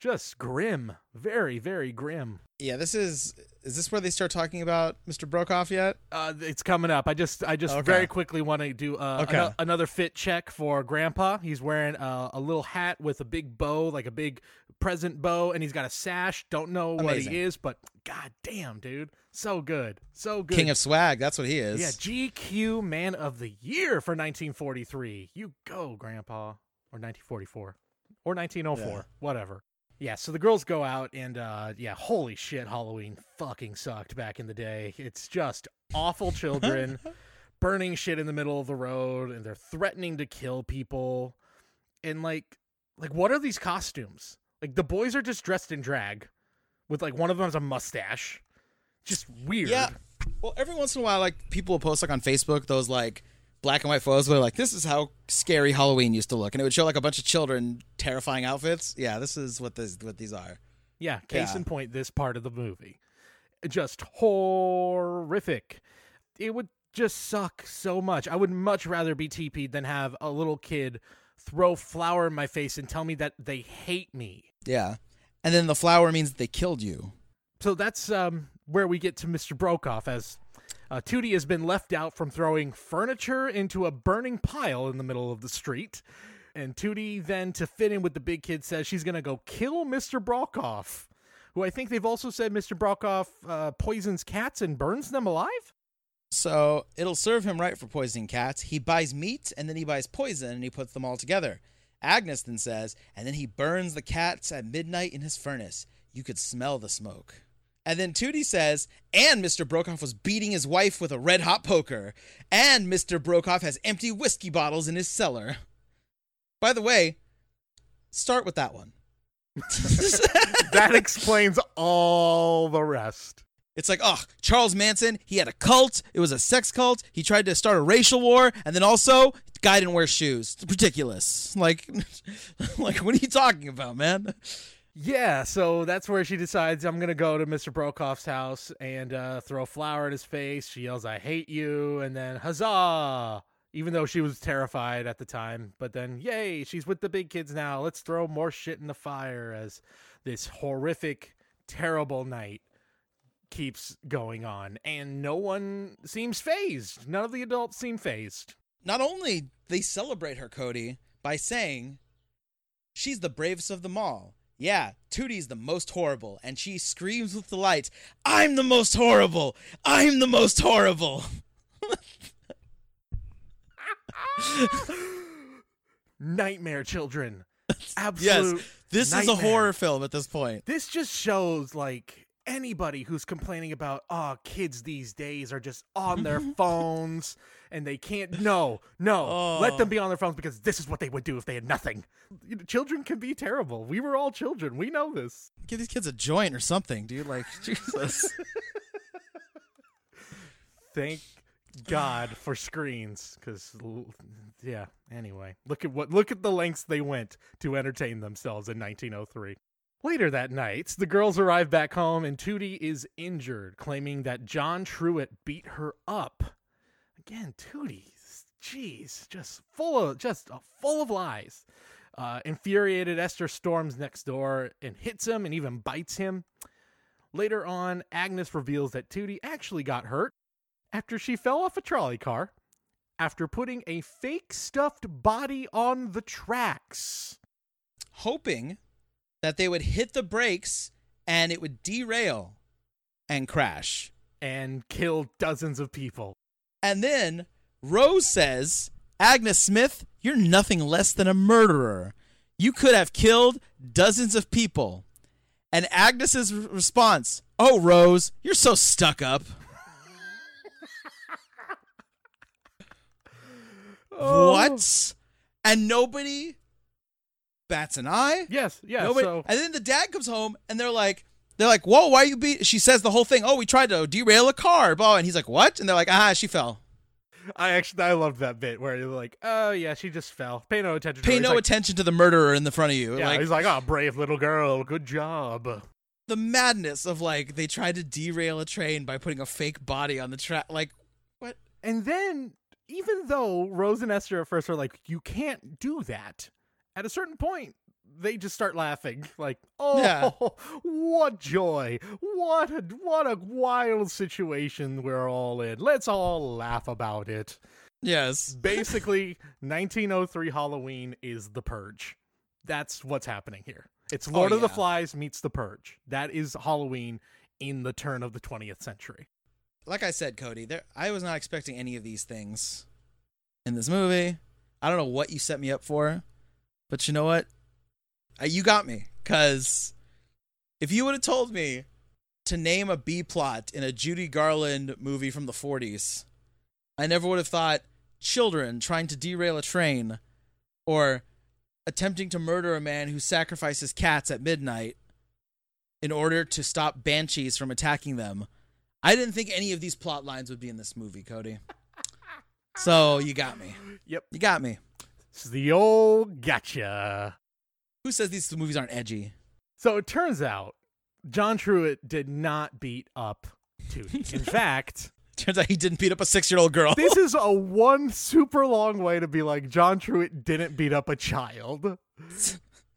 just grim, very, very grim. Yeah, this is. Is this where they start talking about Mr. Braukoff yet? Uh, it's coming up. I just, I just Okay. very quickly want to do uh, Okay. ano- another fit check for Grandpa. He's wearing uh, a little hat with a big bow, like a big present bow, and he's got a sash. Don't know what he is, but god damn, dude, so good, so good. King of Swag. That's what he is. yeah, GQ Man of the Year for 1943. You go, Grandpa, or 1944, or 1904, Yeah. whatever. Yeah, so the girls go out and uh yeah, holy shit, Halloween fucking sucked back in the day. It's just awful [LAUGHS] children burning shit in the middle of the road and they're threatening to kill people. And like like what are these costumes? Like the boys are just dressed in drag with like one of them has a mustache. Just weird. Yeah. Well, every once in a while, like people will post like on Facebook those like black and white photos where like this is how scary Halloween used to look, and it would show like a bunch of children terrifying outfits. Yeah, this is what this what these are. Yeah, case Yeah. in point, this part of the movie. Just horrific. It would just suck so much. I would much rather be TP'd than have a little kid throw flour in my face and tell me that they hate me. Yeah, and then the flower means they killed you. So that's um, where we get to Mr. Braukoff as uh, Tootie has been left out from throwing furniture into a burning pile in the middle of the street. And Tootie then, to fit in with the big kid, says she's going to go kill Mr. Braukoff, who I think they've also said Mr. Braukoff uh, poisons cats and burns them alive. So it'll serve him right for poisoning cats. He buys meat and then he buys poison and he puts them all together. Agnes then says, and then he burns the cats at midnight in his furnace. You could smell the smoke. And then Tootie says, and Mr. Braukoff was beating his wife with a red hot poker. And Mr. Braukoff has empty whiskey bottles in his cellar. By the way, start with that one. [LAUGHS] That explains all the rest. It's like, oh, Charles Manson, he had a cult. It was a sex cult. He tried to start a racial war, and then also, guy didn't wear shoes. It's ridiculous. Like, [LAUGHS] like, what are you talking about, man? Yeah, so that's where she decides I'm gonna go to Mr. Braukoff's house and uh, throw flower at his face. She yells, "I hate you!" and then huzzah! even though she was terrified at the time. But then, yay, she's with the big kids now. Let's throw more shit in the fire as this horrific, terrible night keeps going on. And no one seems phased. None of the adults seem phased. Not only they celebrate her, Cody, by saying she's the bravest of them all. Yeah, Tootie's the most horrible, and she screams with delight, I'm the most horrible! I'm the most horrible! [LAUGHS] Nightmare children. [LAUGHS] Absolute. yes, this is a horror film at this point. This just shows like anybody who's complaining about oh kids these days are just on their [LAUGHS] phones and they can't no no let Oh. them be oh. on their phones because this is what they would do if they had nothing You know, children can be terrible we were all children we know this Give these kids a joint or something, dude. Like, [LAUGHS] Jesus. thank god for screens because yeah anyway look at what look at the lengths they went to entertain themselves in 1903 later that night the girls arrive back home and tootie is injured claiming that john truitt beat her up. Again tootie jeez just full of just uh, full of lies. Uh, infuriated esther storms next door and hits him and even bites him. Later on agnes reveals that tootie actually got hurt after she fell off a trolley car after putting a fake stuffed body on the tracks. Hoping that they would hit the brakes and it would derail and crash. And kill dozens of people. And then Rose says, Agnes Smith, you're nothing less than a murderer. You could have killed dozens of people. And Agnes's response, Oh, Rose, you're so stuck up. [LAUGHS] Oh. What? And nobody bats an eye. Yes, yeah. Nobody, so and then the dad comes home and they're like, they're like, whoa, why you beat? She says the whole thing. Oh, we tried to derail a car, blah. And he's like, what? And they're like, ah, she fell. I actually I loved that bit where you're like, oh yeah, she just fell. Pay no attention. Pay no like, attention to the murderer in the front of you. Yeah, like he's like, oh, brave little girl, good job. the madness of like they tried to derail a train by putting a fake body on the track. Like, what? And then, even though Rose and Esther at first are like, you can't do that, at a certain point, they just start laughing. [LAUGHS] Like, oh, Yeah. what joy. What a, what a wild situation we're all in. Let's all laugh about it. Yes. [LAUGHS] Basically, 1903 Halloween is The Purge. That's what's happening here. It's Oh, Lord of the. Flies meets The Purge. That is Halloween in the turn of the 20th century. Like I said, Cody, there I was not expecting any of these things in this movie. I don't know what you set me up for, but you know what? Uh, you got me cuz if you would have told me to name a B plot in a Judy Garland movie from the 40s, I never would have thought children trying to derail a train or attempting to murder a man who sacrifices cats at midnight in order to stop banshees from attacking them. I didn't think any of these plot lines would be in this movie, Cody. So you got me. Yep. You got me. This is the old gotcha. Who says these movies aren't edgy? So it turns out John Truitt did not beat up Tootie. [LAUGHS] In fact, Turns out he didn't beat up a six-year-old girl. this is [LAUGHS] a one super long way to be like John Truitt didn't beat up a child.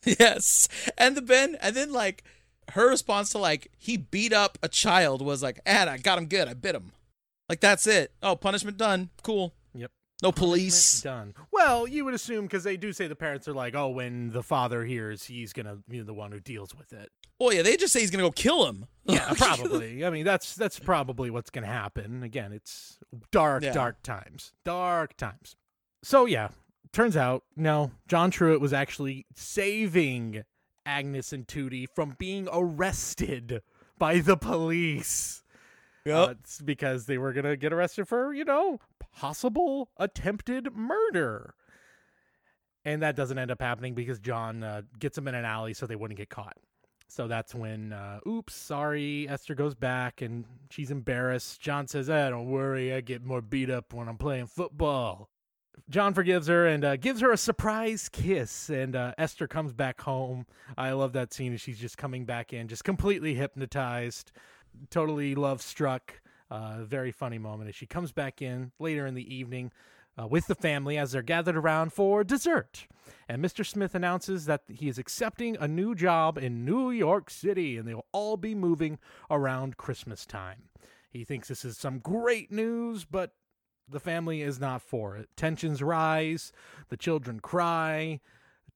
yes. And the Ben, and then like her response to like he beat up a child was like, "And I got him good. I bit him." Like that's it. Oh, punishment done. Cool. No police. Done. Well, you would assume because they do say the parents are like, oh, when the father hears, he's gonna be the one who deals with it. Oh yeah, they just say he's gonna go kill him. Yeah, [LAUGHS] probably. I mean, that's that's probably what's gonna happen. Again, it's dark, Yeah. dark times. Dark times. So yeah, turns out no, John Truitt was actually saving Agnes and Tootie from being arrested by the police. Yep. Uh, it's because they were gonna get arrested for, you know, possible attempted murder. And that doesn't end up happening because John uh, gets them in an alley so they wouldn't get caught. So that's when, uh, oops, sorry, Esther goes back and she's embarrassed. John says, eh, don't worry, I get more beat up when I'm playing football. John forgives her and uh, gives her a surprise kiss, and uh, Esther comes back home. I love that scene. She's just coming back in, just completely hypnotized, totally love struck. Uh, very funny moment as she comes back in later in the evening. uh, with the family as they're gathered around for dessert. And Mr. Smith announces that he is accepting a new job in New York City and they will all be moving around Christmas time. He thinks this is some great news, but the family is not for it. Tensions rise, the children cry.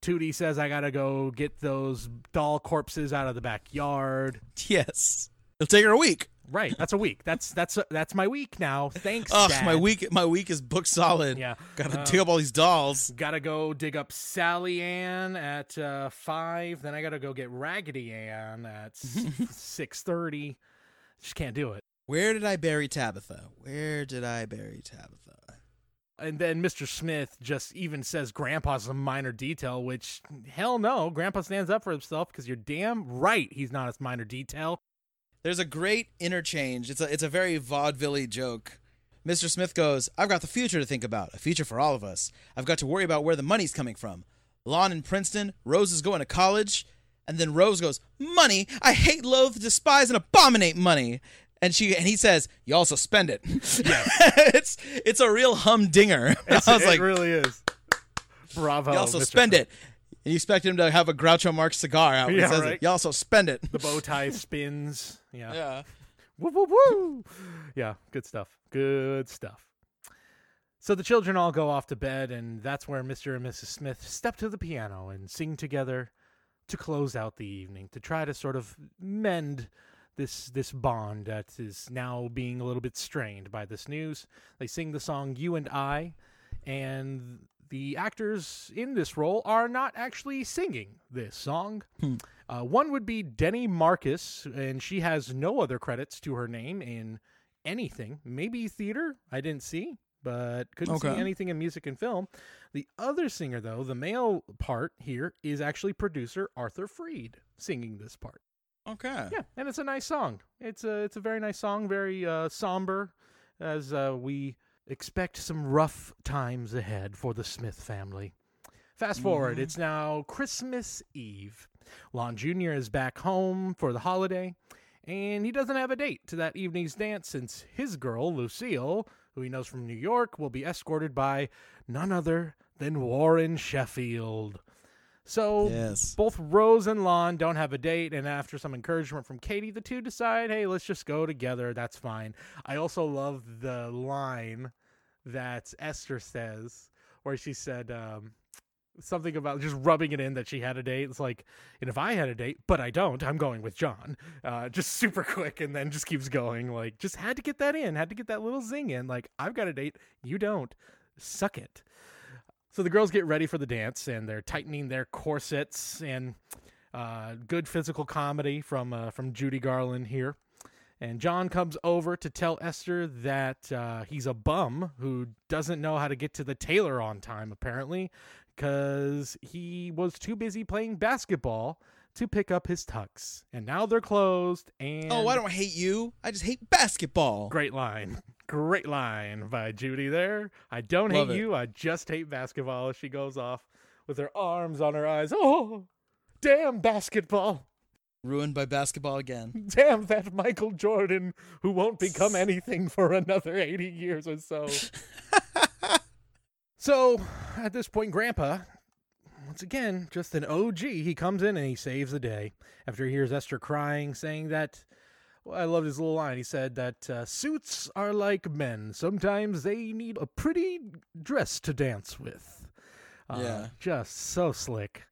Tootie says, I gotta go get those doll corpses out of the backyard. [LAUGHS] Yes. It'll take her a week. Right, that's a week. That's that's that's my week now. Thanks, Ugh, Dad. my week my week is booked solid. Yeah. Gotta Uh, dig up all these dolls. Gotta go dig up Sally Ann at uh, five. Then I gotta go get Raggedy Ann at [LAUGHS] six thirty. Just can't do it. Where did I bury Tabitha? Where did I bury Tabitha? And then Mr. Smith just even says Grandpa's a minor detail, which hell no. Grandpa stands up for himself because you're damn right he's not a minor detail. There's a great interchange. It's a it's a very vaudeville joke. Mr. Smith goes, I've got the future to think about, a future for all of us. I've got to worry about where the money's coming from. Lon in Princeton, Rose is going to college, and then Rose goes, Money? I hate, loathe, despise, and abominate money. And she and he says, You also spend it. Yeah, [LAUGHS] it's it's a real humdinger. [LAUGHS] I was it like, really is. Bravo. You also Mr. spend Smith. it. And you expect him to have a Groucho Marx cigar out when Yeah, he says right. You also spend it. The bow [LAUGHS] tie spins. Yeah. Yeah. Woo woo woo. Yeah, good stuff. Good stuff. So the children all go off to bed, and that's where Mr. and Mrs. Smith step to the piano and sing together to close out the evening, to try to sort of mend this this bond that is now being a little bit strained by this news. They sing the song "You and I," and the actors in this role are not actually singing this song. Uh, one would be Denny Marcus, and she has no other credits to her name in anything. Maybe theater, I didn't see, but couldn't see anything in music and film. The other singer, though, the male part here, is actually producer Arthur Freed singing this part. Okay. Yeah, and it's a nice song. It's a it's a very nice song, very uh, somber, as uh, we expect some rough times ahead for the Smith family. Fast forward, mm-hmm. it's now Christmas Eve. Lon Jr. is back home for the holiday, and he doesn't have a date to that evening's dance since his girl, Lucille, who he knows from New York, will be escorted by none other than Warren Sheffield. So Yes. both Rose and Lon don't have a date, and after some encouragement from Katie, the two decide, hey, let's just go together. That's fine. I also love the line that Esther says, where she said um, something about just rubbing it in that she had a date. It's like, and if I had a date, but I don't, I'm going with John. Uh, just [LAUGHS] super quick, and then just keeps going. Like, just had to get that in, had to get that little zing in. Like, I've got a date, you don't. Suck it. So the girls get ready for the dance and they're tightening their corsets and uh, good physical comedy from uh, from Judy Garland here. And John comes over to tell Esther that uh, he's a bum who doesn't know how to get to the tailor on time, apparently, because he was too busy playing basketball to pick up his tux. And now they're closed. And Oh, I don't hate you. I just hate basketball. Great line. Great line by Judy there. I don't Love hate it. you. I just hate basketball. She goes off with her arms on her eyes. Oh, damn basketball. Ruined by basketball again. [LAUGHS] Damn that Michael Jordan who won't become anything for another 80 years or so. [LAUGHS] so at this point, Grandpa, once again, just an OG, he comes in and he saves the day after he hears Esther crying, saying that. Well, I loved his little line. He said that uh, suits are like men. Sometimes they need a pretty dress to dance with. Uh, Yeah. Just so slick.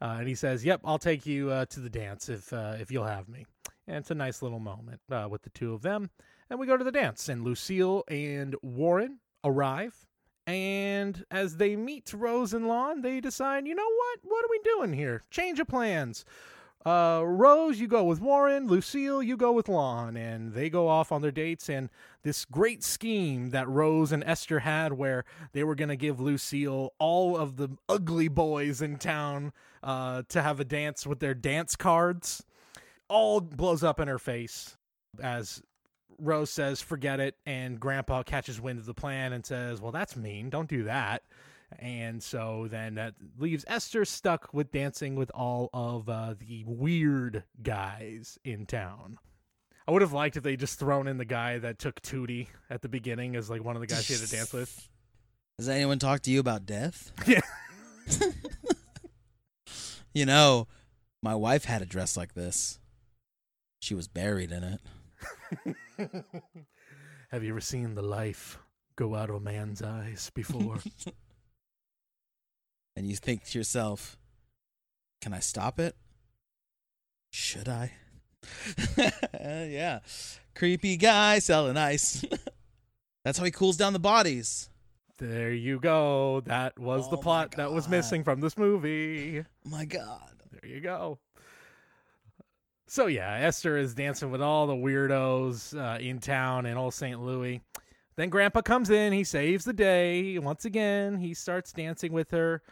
Uh, and he says, "Yep, I'll take you uh, to the dance if uh, if you'll have me." And it's a nice little moment uh, with the two of them. And we go to the dance, and Lucille and Warren arrive. And as they meet Rose and Lon, they decide, you know what? What are we doing here? Change of plans. Uh, Rose, you go with Warren. Lucille, you go with Lon. And they go off on their dates. And this great scheme that Rose and Esther had, where they were going to give Lucille all of the ugly boys in town uh, to have a dance with their dance cards, all blows up in her face as Rose says, forget it. And Grandpa catches wind of the plan and says, well, that's mean. Don't do that. And so then that leaves Esther stuck with dancing with all of uh, the weird guys in town. I would have liked if they just thrown in the guy that took Tootie at the beginning as like one of the guys she had to dance with. [LAUGHS] Has anyone talked to you about death? [LAUGHS] Yeah. [LAUGHS] You know, my wife had a dress like this. She was buried in it. Have you ever seen the life go out of a man's eyes before? And you think to yourself, can I stop it? Should I? [LAUGHS] yeah. Creepy guy selling ice. [LAUGHS] That's how he cools down the bodies. there you go. That was the Oh my plot that was missing from this movie. my God. There you go. So yeah, Esther is dancing with all the weirdos uh, in town in old St. Louis. Then Grandpa comes in. He saves the day once again. He starts dancing with her,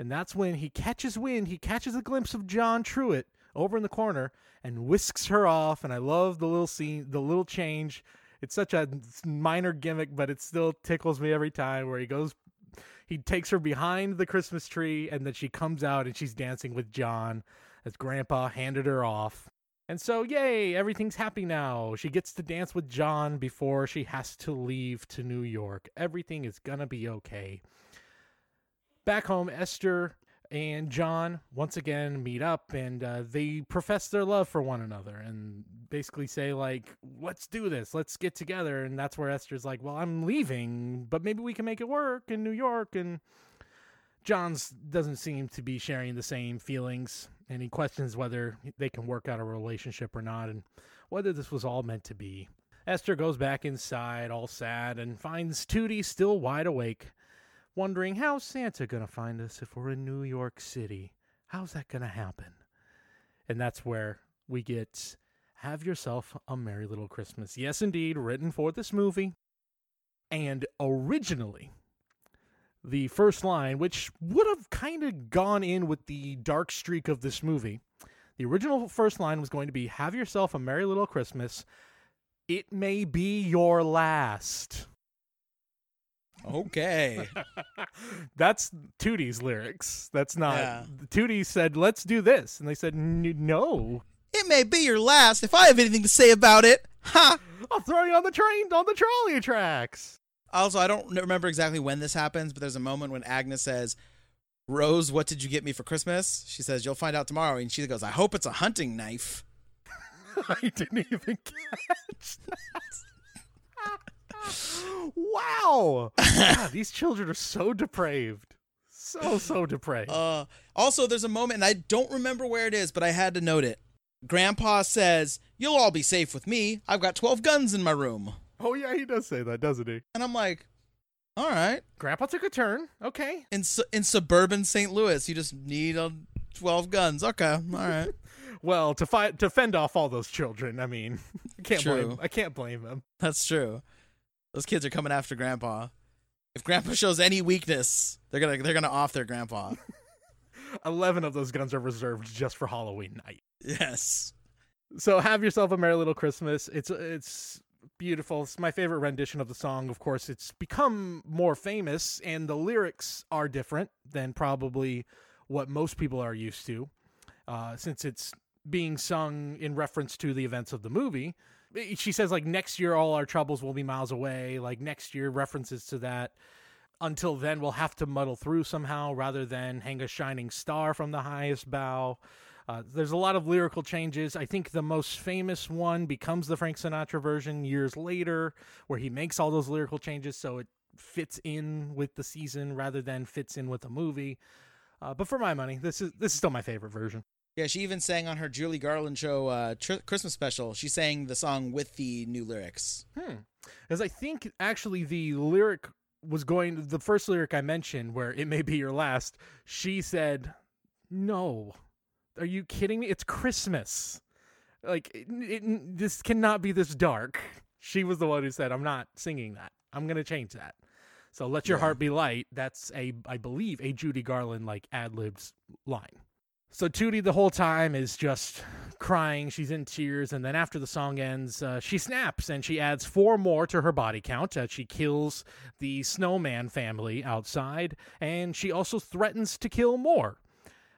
and that's when he catches wind. He catches a glimpse of John Truitt over in the corner and whisks her off. And I love the little scene, the little change. It's such a minor gimmick, but it still tickles me every time. Where he goes he takes her behind the Christmas tree, and then she comes out and she's dancing with John as Grandpa handed her off. And so, yay, everything's happy now. She gets to dance with John before she has to leave to New York. Everything is gonna be okay. Back home, Esther and John once again meet up and uh, they profess their love for one another and basically say, like, let's do this, let's get together. And that's where Esther's like, well, I'm leaving, but maybe we can make it work in New York. And John's doesn't seem to be sharing the same feelings and he questions whether they can work out a relationship or not and whether this was all meant to be. Esther goes back inside, all sad, and finds Tootie still wide awake, wondering how's Santa gonna find us if we're in New York City? How's that gonna happen? And that's where we get Have Yourself a Merry Little Christmas. Yes, indeed, written for this movie. And originally, the first line, which would have kind of gone in with the dark streak of this movie. The original first line was going to be Have yourself a merry little Christmas. It may be your last. Okay. [LAUGHS] That's Tootie's lyrics. That's not. Yeah. Tootie said, Let's do this. And they said, No. it may be your last if I have anything to say about it. Ha! I'll throw you on the train, on the trolley tracks. Also, I don't remember exactly when this happens, but there's a moment when Agnes says, Rose, what did you get me for Christmas? She says, You'll find out tomorrow. And she goes, I hope it's a hunting knife. [LAUGHS] I didn't even [LAUGHS] catch that. Wow. God, these children are so depraved. So, so depraved. Uh, also, there's a moment, and I don't remember where it is, but I had to note it. Grandpa says, You'll all be safe with me. I've got 12 guns in my room. oh, yeah, he does say that, doesn't he? And I'm like, All right. Grandpa took a turn. Okay. In, su- in suburban St. Louis, you just need uh, 12 guns. Okay. All right. [LAUGHS] Well, to fight to fend off all those children, I mean, I can't True. blame I can't blame them. That's true. Those kids are coming after Grandpa. If Grandpa shows any weakness, they're gonna they're gonna off their Grandpa. [LAUGHS] Eleven of those guns are reserved just for Halloween night. yes. So have yourself a merry little Christmas. It's it's beautiful. It's my favorite rendition of the song. Of course, it's become more famous, and the lyrics are different than probably what most people are used to, uh, since it's being sung in reference to the events of the movie. She says like next year all our troubles will be miles away. Like next year references to that. Until then, we'll have to muddle through somehow rather than hang a shining star from the highest bough. Uh, there's a lot of lyrical changes. I think the most famous one becomes the Frank Sinatra version years later, where he makes all those lyrical changes so it fits in with the season rather than fits in with the movie. Uh, but for my money, this is this is still my favorite version. Yeah, she even sang on her Julie Garland show uh, tr- Christmas special. She sang the song with the new lyrics. Hmm. As I think actually the lyric was going the first lyric I mentioned where it may be your last, she said, "No. Are you kidding me? It's Christmas. Like it, it, this cannot be this dark." She was the one who said, "I'm not singing that. I'm going to change that." So let your Yeah. heart be light. That's a I believe a Judy Garland like ad-libbed line. So Tootie the whole time is just crying. She's in tears, and then after the song ends, uh, she snaps and she adds four more to her body count. Uh, she kills the snowman family outside, and she also threatens to kill more.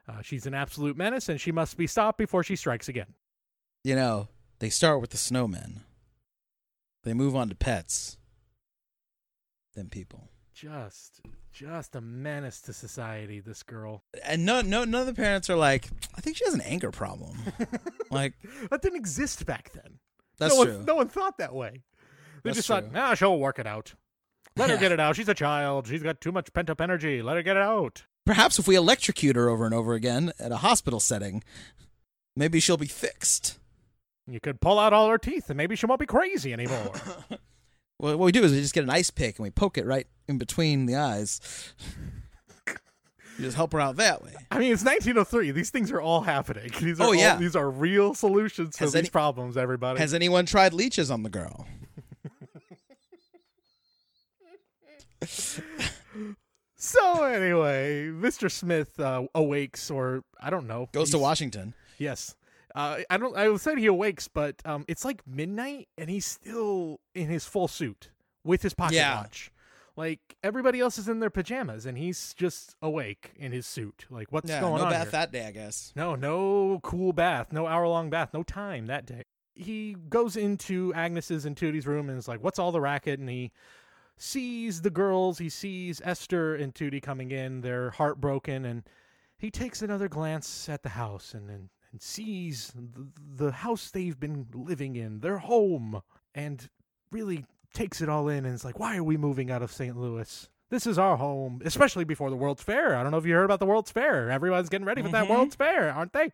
Uh, she's an absolute menace, and she must be stopped before she strikes again. You know, they start with the snowmen. They move on to pets. Then people. Just just a menace to society. This girl And no, no, none of the parents are like, I think she has an anger problem. [LAUGHS] like that didn't exist back then. that's no true. One, no one thought that way. They That's just true. thought, nah, she'll work it out. Let her get it out. She's a child. She's got too much pent up energy. Let her get it out. Perhaps if we electrocute her over and over again at a hospital setting, maybe she'll be fixed. You could pull out all her teeth, and maybe she won't be crazy anymore. [LAUGHS] Well, what we do is we just get an ice pick and we poke it right in between the eyes. You just help her out that way. I mean, it's 1903. These things are all happening. [LAUGHS] These are Oh, all- yeah. these are real solutions to Has these any- problems. Everybody. Has anyone tried leeches on the girl? [LAUGHS] so anyway, Mr. Smith uh, awakes, or I don't know, Goes to Washington. Yes. Uh, I don't. I said he awakes, but um, it's like midnight, and he's still in his full suit with his pocket Yeah. watch. Like everybody else is in their pajamas, and he's just awake in his suit. Like what's Yeah, going no on bath here? that day, I guess. No, no cool bath, no hour long bath, no time that day. He goes into Agnes's and Tootie's room and is like, "What's all the racket?" And he sees the girls. He sees Esther and Tootie coming in. They're heartbroken, and he takes another glance at the house and and, and sees the, the house they've been living in, their home, and really takes it all in and is like, "Why are we moving out of St. Louis?" This is our home, especially before the World's Fair. I don't know if you heard about the World's Fair. Everyone's getting ready for that Mhm. World's Fair, aren't they?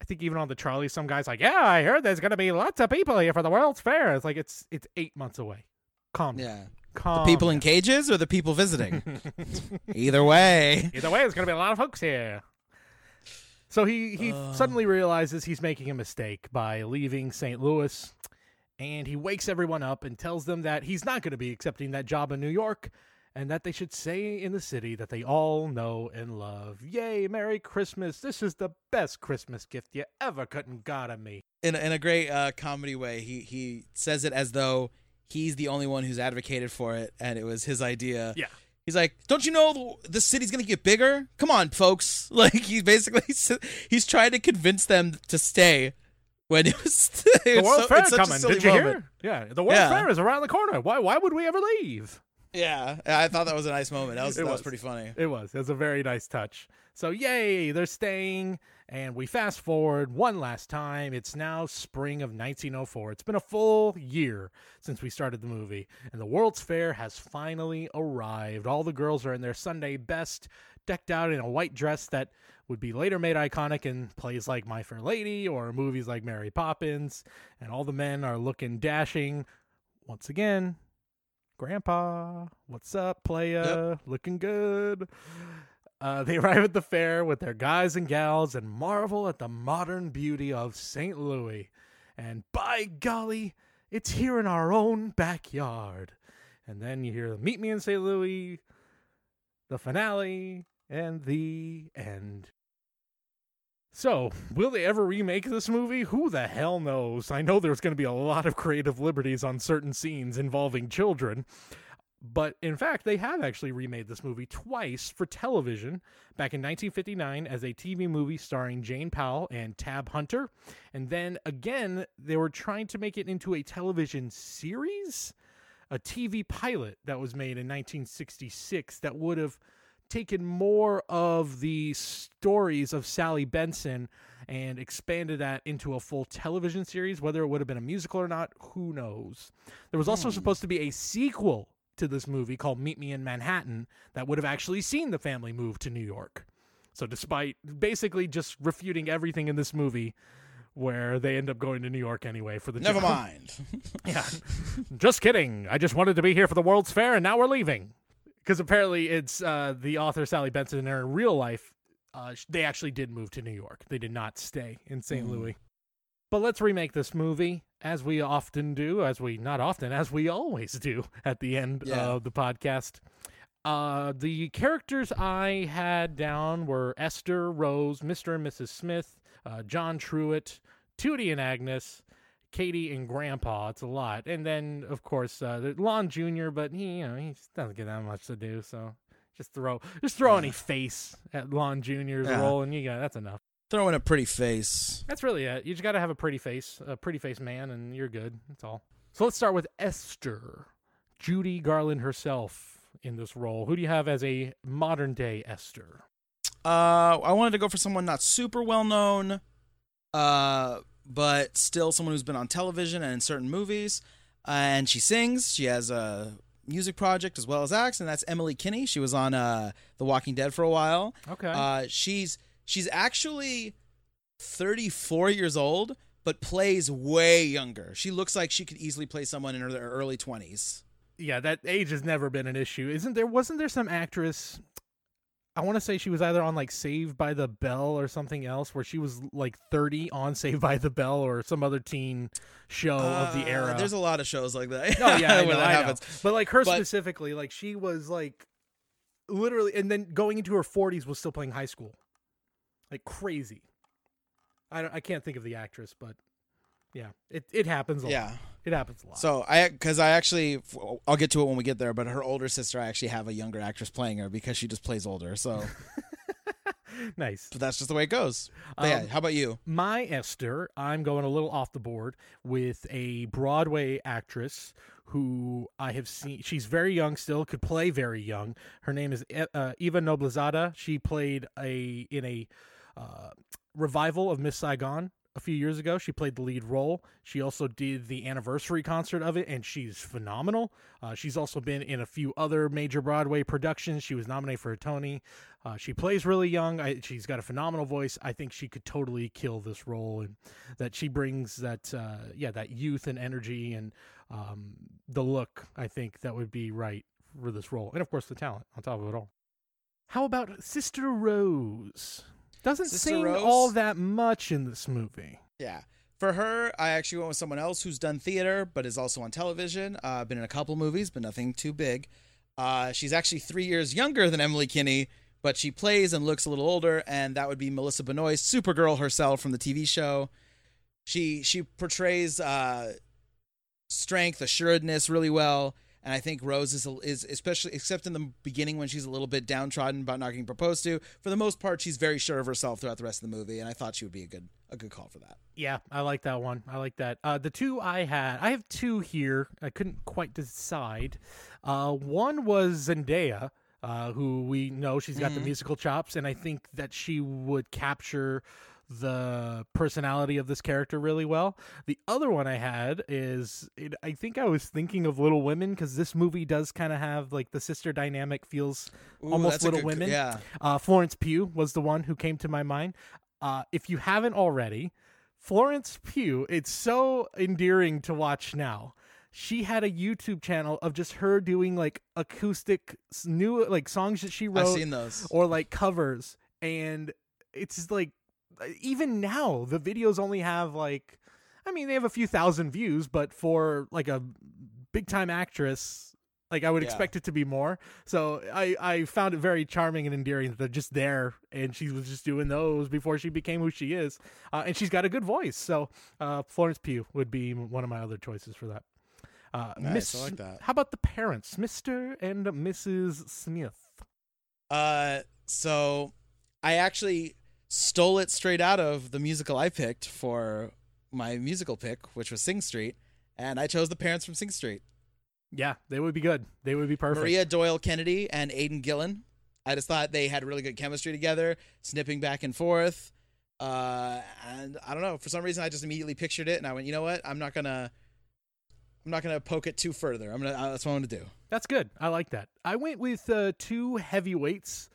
I think even on the Charlie, some guys like, yeah, I heard there's gonna be lots of people here for the World's Fair. It's like it's it's eight months away. Calm. Yeah. calm. The People in cages or the people visiting? [LAUGHS] Either way. Either way, there's gonna be a lot of folks here. So he he Uh. suddenly realizes he's making a mistake by leaving St. Louis, and he wakes everyone up and tells them that he's not going to be accepting that job in New York, and that they should say in the city that they all know and love. Yay! Merry Christmas! This is the best Christmas gift you ever couldn't got of me. In, in a great uh, comedy way, he, he says it as though he's the only one who's advocated for it and it was his idea. Yeah. He's like, "Don't you know the, the city's gonna get bigger? Come on, folks!" [LAUGHS] Like he basically [LAUGHS] he's trying to convince them to stay when it was [LAUGHS] The World's Fair coming. Did you hear? Yeah, the World Yeah. Fair is around the corner. Why why would we ever leave? Yeah, I thought that was a nice moment. That was It that was was. pretty funny. It was. It was a very nice touch. So yay, they're staying, and we fast forward one last time. It's now spring of 1904. It's been a full year since we started the movie, and the World's Fair has finally arrived. All the girls are in their Sunday best, decked out in a white dress that would be later made iconic in plays like My Fair Lady or movies like Mary Poppins, and all the men are looking dashing. Once again, Grandpa, what's up, playa? Looking good. Uh, they [LAUGHS] arrive at the fair with their guys and gals and marvel at the modern beauty of St. Louis. And by golly, it's here in our own backyard. And then you hear the Meet Me in St. Louis, the finale, and the end. So, will they ever remake this movie? Who the hell knows? I know there's going to be a lot of creative liberties on certain scenes involving children. But in fact, they have actually remade this movie twice for television back in 1959 as a TV movie starring Jane Powell and Tab Hunter. And then again, they were trying to make it into a television series, a TV pilot that was made in 1966 that would have taken more of the stories of Sally Benson and expanded that into a full television series. Whether it would have been a musical or not, who knows? There was also hmm. supposed to be a sequel to this movie called Meet Me in Manhattan that would have actually seen the family move to New York. So, despite basically just refuting everything in this movie, where they end up going to New York anyway for the Never job. mind. [LAUGHS] Yeah. just kidding. I just wanted to be here for the World's Fair and now we're leaving. Because apparently it's uh, the author Sally Benson in her in real life. Uh, they actually did move to New York. They did not stay in St. Mm. Louis. But let's remake this movie as we often do, as we not often, as we always do at the end Yeah. of the podcast. Uh, the characters I had down were Esther, Rose, Mr. and Mrs. Smith, uh, John Truitt, Tootie and Agnes, Katie and Grandpa. It's a lot, and then of course uh, Lon Jr. But he, you know, he doesn't get that much to do, so just throw just throw any face at Lon Jr.'s Yeah. role, and you got that's enough. Throw in a pretty face. That's really it. You just got to have a pretty face, a pretty face man, and you're good. That's all. So let's start with Esther. Judy Garland herself in this role. Who do you have as a modern day Esther? Uh, I wanted to go for someone not super well known, uh, but still someone who's been on television and in certain movies. Uh, and she sings. She has a music project as well as acts, and that's Emily Kinney. She was on uh, The Walking Dead for a while. Okay. Uh, she's she's actually 34 years old, but plays way younger. She looks like she could easily play someone in her early 20s. yeah, that age has never been an issue. Isn't there wasn't there some actress I want to say she was either on like Saved by the Bell or something else where she was like 30 on Saved by the Bell or some other teen show of the Uh, era. There's a lot of shows like that. Oh yeah, [LAUGHS] I know, that happens. But like her But- specifically, like she was like literally, and then going into her forties was still playing high school, like crazy. I don't, I can't think of the actress, but yeah, it it happens a lot. It happens a lot. So I, because I actually, I'll get to it when we get there. But her older sister, I actually have a younger actress playing her because she just plays older. So, [LAUGHS] nice. but that's just the way it goes. But yeah, Um, how about you? My Esther, I'm going a little off the board with a Broadway actress who I have seen. She's very young still, could play very young. Her name is uh, Eva Noblezada. She played a in a uh, revival of Miss Saigon a few years ago. She played the lead role. She also did the anniversary concert of it, and she's phenomenal. Uh, she's also been in a few other major Broadway productions. She was nominated for a Tony. Uh, she plays really young. I, she's got a phenomenal voice. I think she could totally kill this role, and that she brings that, uh, yeah, that youth and energy and um, the look. I think that would be right for this role, and of course the talent on top of it all. How about Sister Rose? Doesn't Sister sing Rose? all that much in this movie. Yeah. For her, I actually went with someone else who's done theater but is also on television. Uh, been in a couple movies, but nothing too big. Uh, she's actually three years younger than Emily Kinney, but she plays and looks a little older, and that would be Melissa Benoist, Supergirl herself from the TV show. She she portrays uh, strength, assuredness really well, and I think Rose is is especially except in the beginning when she's a little bit downtrodden about not getting proposed to. For the most part, she's very sure of herself throughout the rest of the movie, and I thought she would be a good a good call for that. Yeah, I like that one. I like that. Uh, the two I had, I have two here. I couldn't quite decide. Uh, one was Zendaya, uh, who we know she's got the musical chops, and I think that she would capture the personality of this character really well. The other one I had is it, I think I was thinking of Little Women because this movie does kind of have like the sister dynamic feels Ooh, almost Little good- Women. Yeah. Uh, Florence Pugh was the one who came to my mind. Uh, if you haven't already, Florence Pugh, it's so endearing to watch now. She had a YouTube channel of just her doing like acoustic new like songs that she wrote I've seen those. or like covers and it's just like even now the videos only have like I mean they have a few thousand views but for like a big time actress like I would Yeah. expect it to be more so I I found it very charming and endearing that they're just there and she was just doing those before she became who she is uh, and she's got a good voice so uh, Florence Pugh would be one of my other choices for that uh, Nice, Miss, I like that. How about the parents, Mr. and Mrs. Smith? Uh, so I actually stole it straight out of the musical I picked for my musical pick, which was Sing Street, and I chose the parents from Sing Street. Yeah, they would be good. They would be perfect. Maria Doyle Kennedy and Aidan Gillen. I just thought they had really good chemistry together, snipping back and forth. Uh, and I don't know, for some reason I just immediately pictured it, and I went, you know what? I'm not gonna, I'm not gonna poke it too further. I'm gonna. Uh, that's what I'm gonna do. That's good. I like that. I went with uh, two heavyweights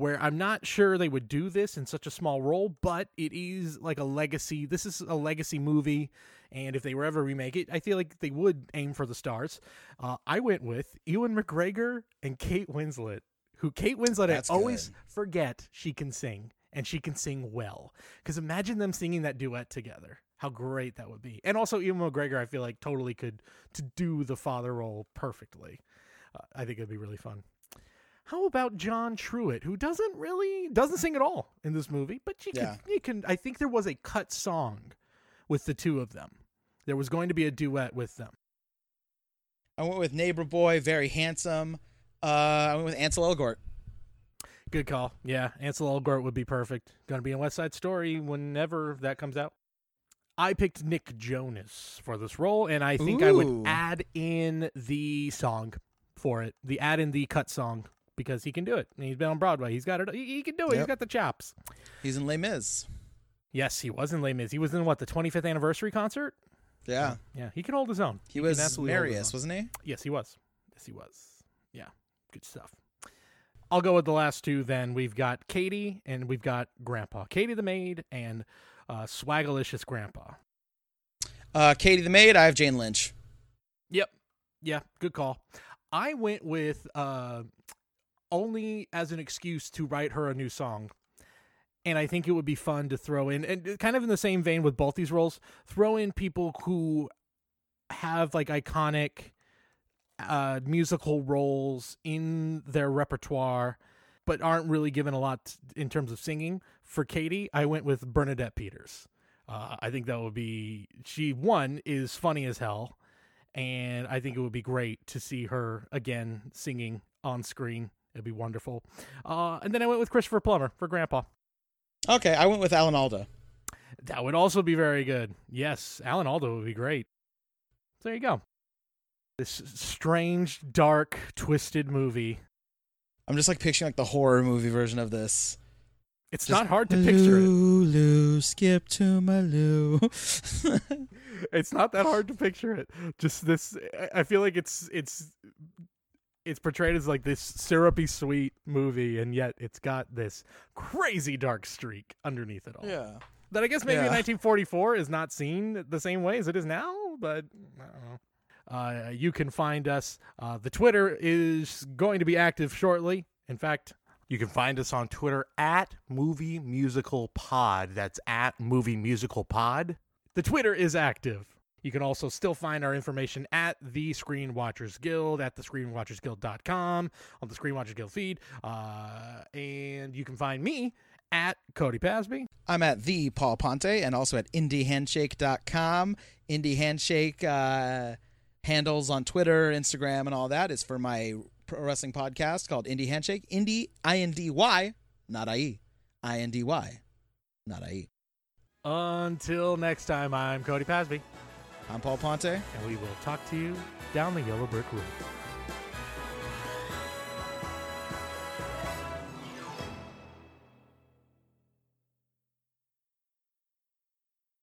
where I'm not sure they would do this in such a small role, but it is like a legacy. This is a legacy movie, and if they were ever remake it, I feel like they would aim for the stars. Uh, I went with Ewan McGregor and Kate Winslet, who Kate Winslet That's I always good. forget she can sing, and she can sing well. Because imagine them singing that duet together. How great that would be. And also Ewan McGregor, I feel like totally could to do the father role perfectly. Uh, I think it'd be really fun. How about John Truitt, who doesn't really doesn't sing at all in this movie, but you Yeah. can you can I think there was a cut song with the two of them. There was going to be a duet with them. I went with Neighbor Boy, very handsome. Uh, I went with Ansel Elgort. Good call. Yeah, Ansel Elgort would be perfect. Going to be in West Side Story whenever that comes out. I picked Nick Jonas for this role, and I think I would add in the song for it. The add in the cut song because he can do it. And he's been on Broadway. He's got it. He, he can do it. He's got the chops. He's in Les Mis. Yes, he was in Les Mis. He was in what the 25th anniversary concert. Yeah. Yeah, he can hold his own. He can was Marius, wasn't he? Yes, he was. Yes, he was. Yeah, good stuff. I'll go with the last two then. We've got Katie and we've got Grandpa. Katie the maid and uh, Swagalicious Grandpa. Uh, Katie the maid. I have Jane Lynch. Yep. Yeah, good call. I went with uh, only as an excuse to write her a new song. And I think it would be fun to throw in, and kind of in the same vein with both these roles, throw in people who have like iconic uh, musical roles in their repertoire, but aren't really given a lot in terms of singing. For Katie, I went with Bernadette Peters. Uh, I think that would be she. One is funny as hell, and I think it would be great to see her again singing on screen. It'd be wonderful. Uh, and then I went with Christopher Plummer for Grandpa. Okay, I went with Alan Alda. That would also be very good. Yes, Alan Alda would be great. So there you go. This strange, dark, twisted movie. I'm just like picturing like the horror movie version of this. It's Just, not hard to picture it. Lulu, skip to my Lou. [LAUGHS] It's not that hard to picture it. Just this I feel like it's it's it's portrayed as like this syrupy sweet movie and yet it's got this crazy dark streak underneath it all. yeah. that I guess maybe Yeah. 1944 is not seen the same way as it is now, but I don't know. Uh, you can find us. Uh, the Twitter is going to be active shortly. In fact, you can find us on Twitter at Movie Musical Pod. That's at Movie Musical Pod. The Twitter is active. You can also still find our information at the Screen Watchers Guild at the screenwatchersguild.com on the Screen Watchers Guild feed. Uh, and you can find me at Cody Pasby. I'm at the Paul Ponte and also at indyhandshake.com. Indy Handshake uh, handles on Twitter, Instagram, and all that is for my pro wrestling podcast called Indy Handshake. Indy, I N D Y, not I E. I N D Y, not I E. Until next time, I'm Cody Pasby, I'm Paul Ponte. and we will talk to you down the yellow brick road.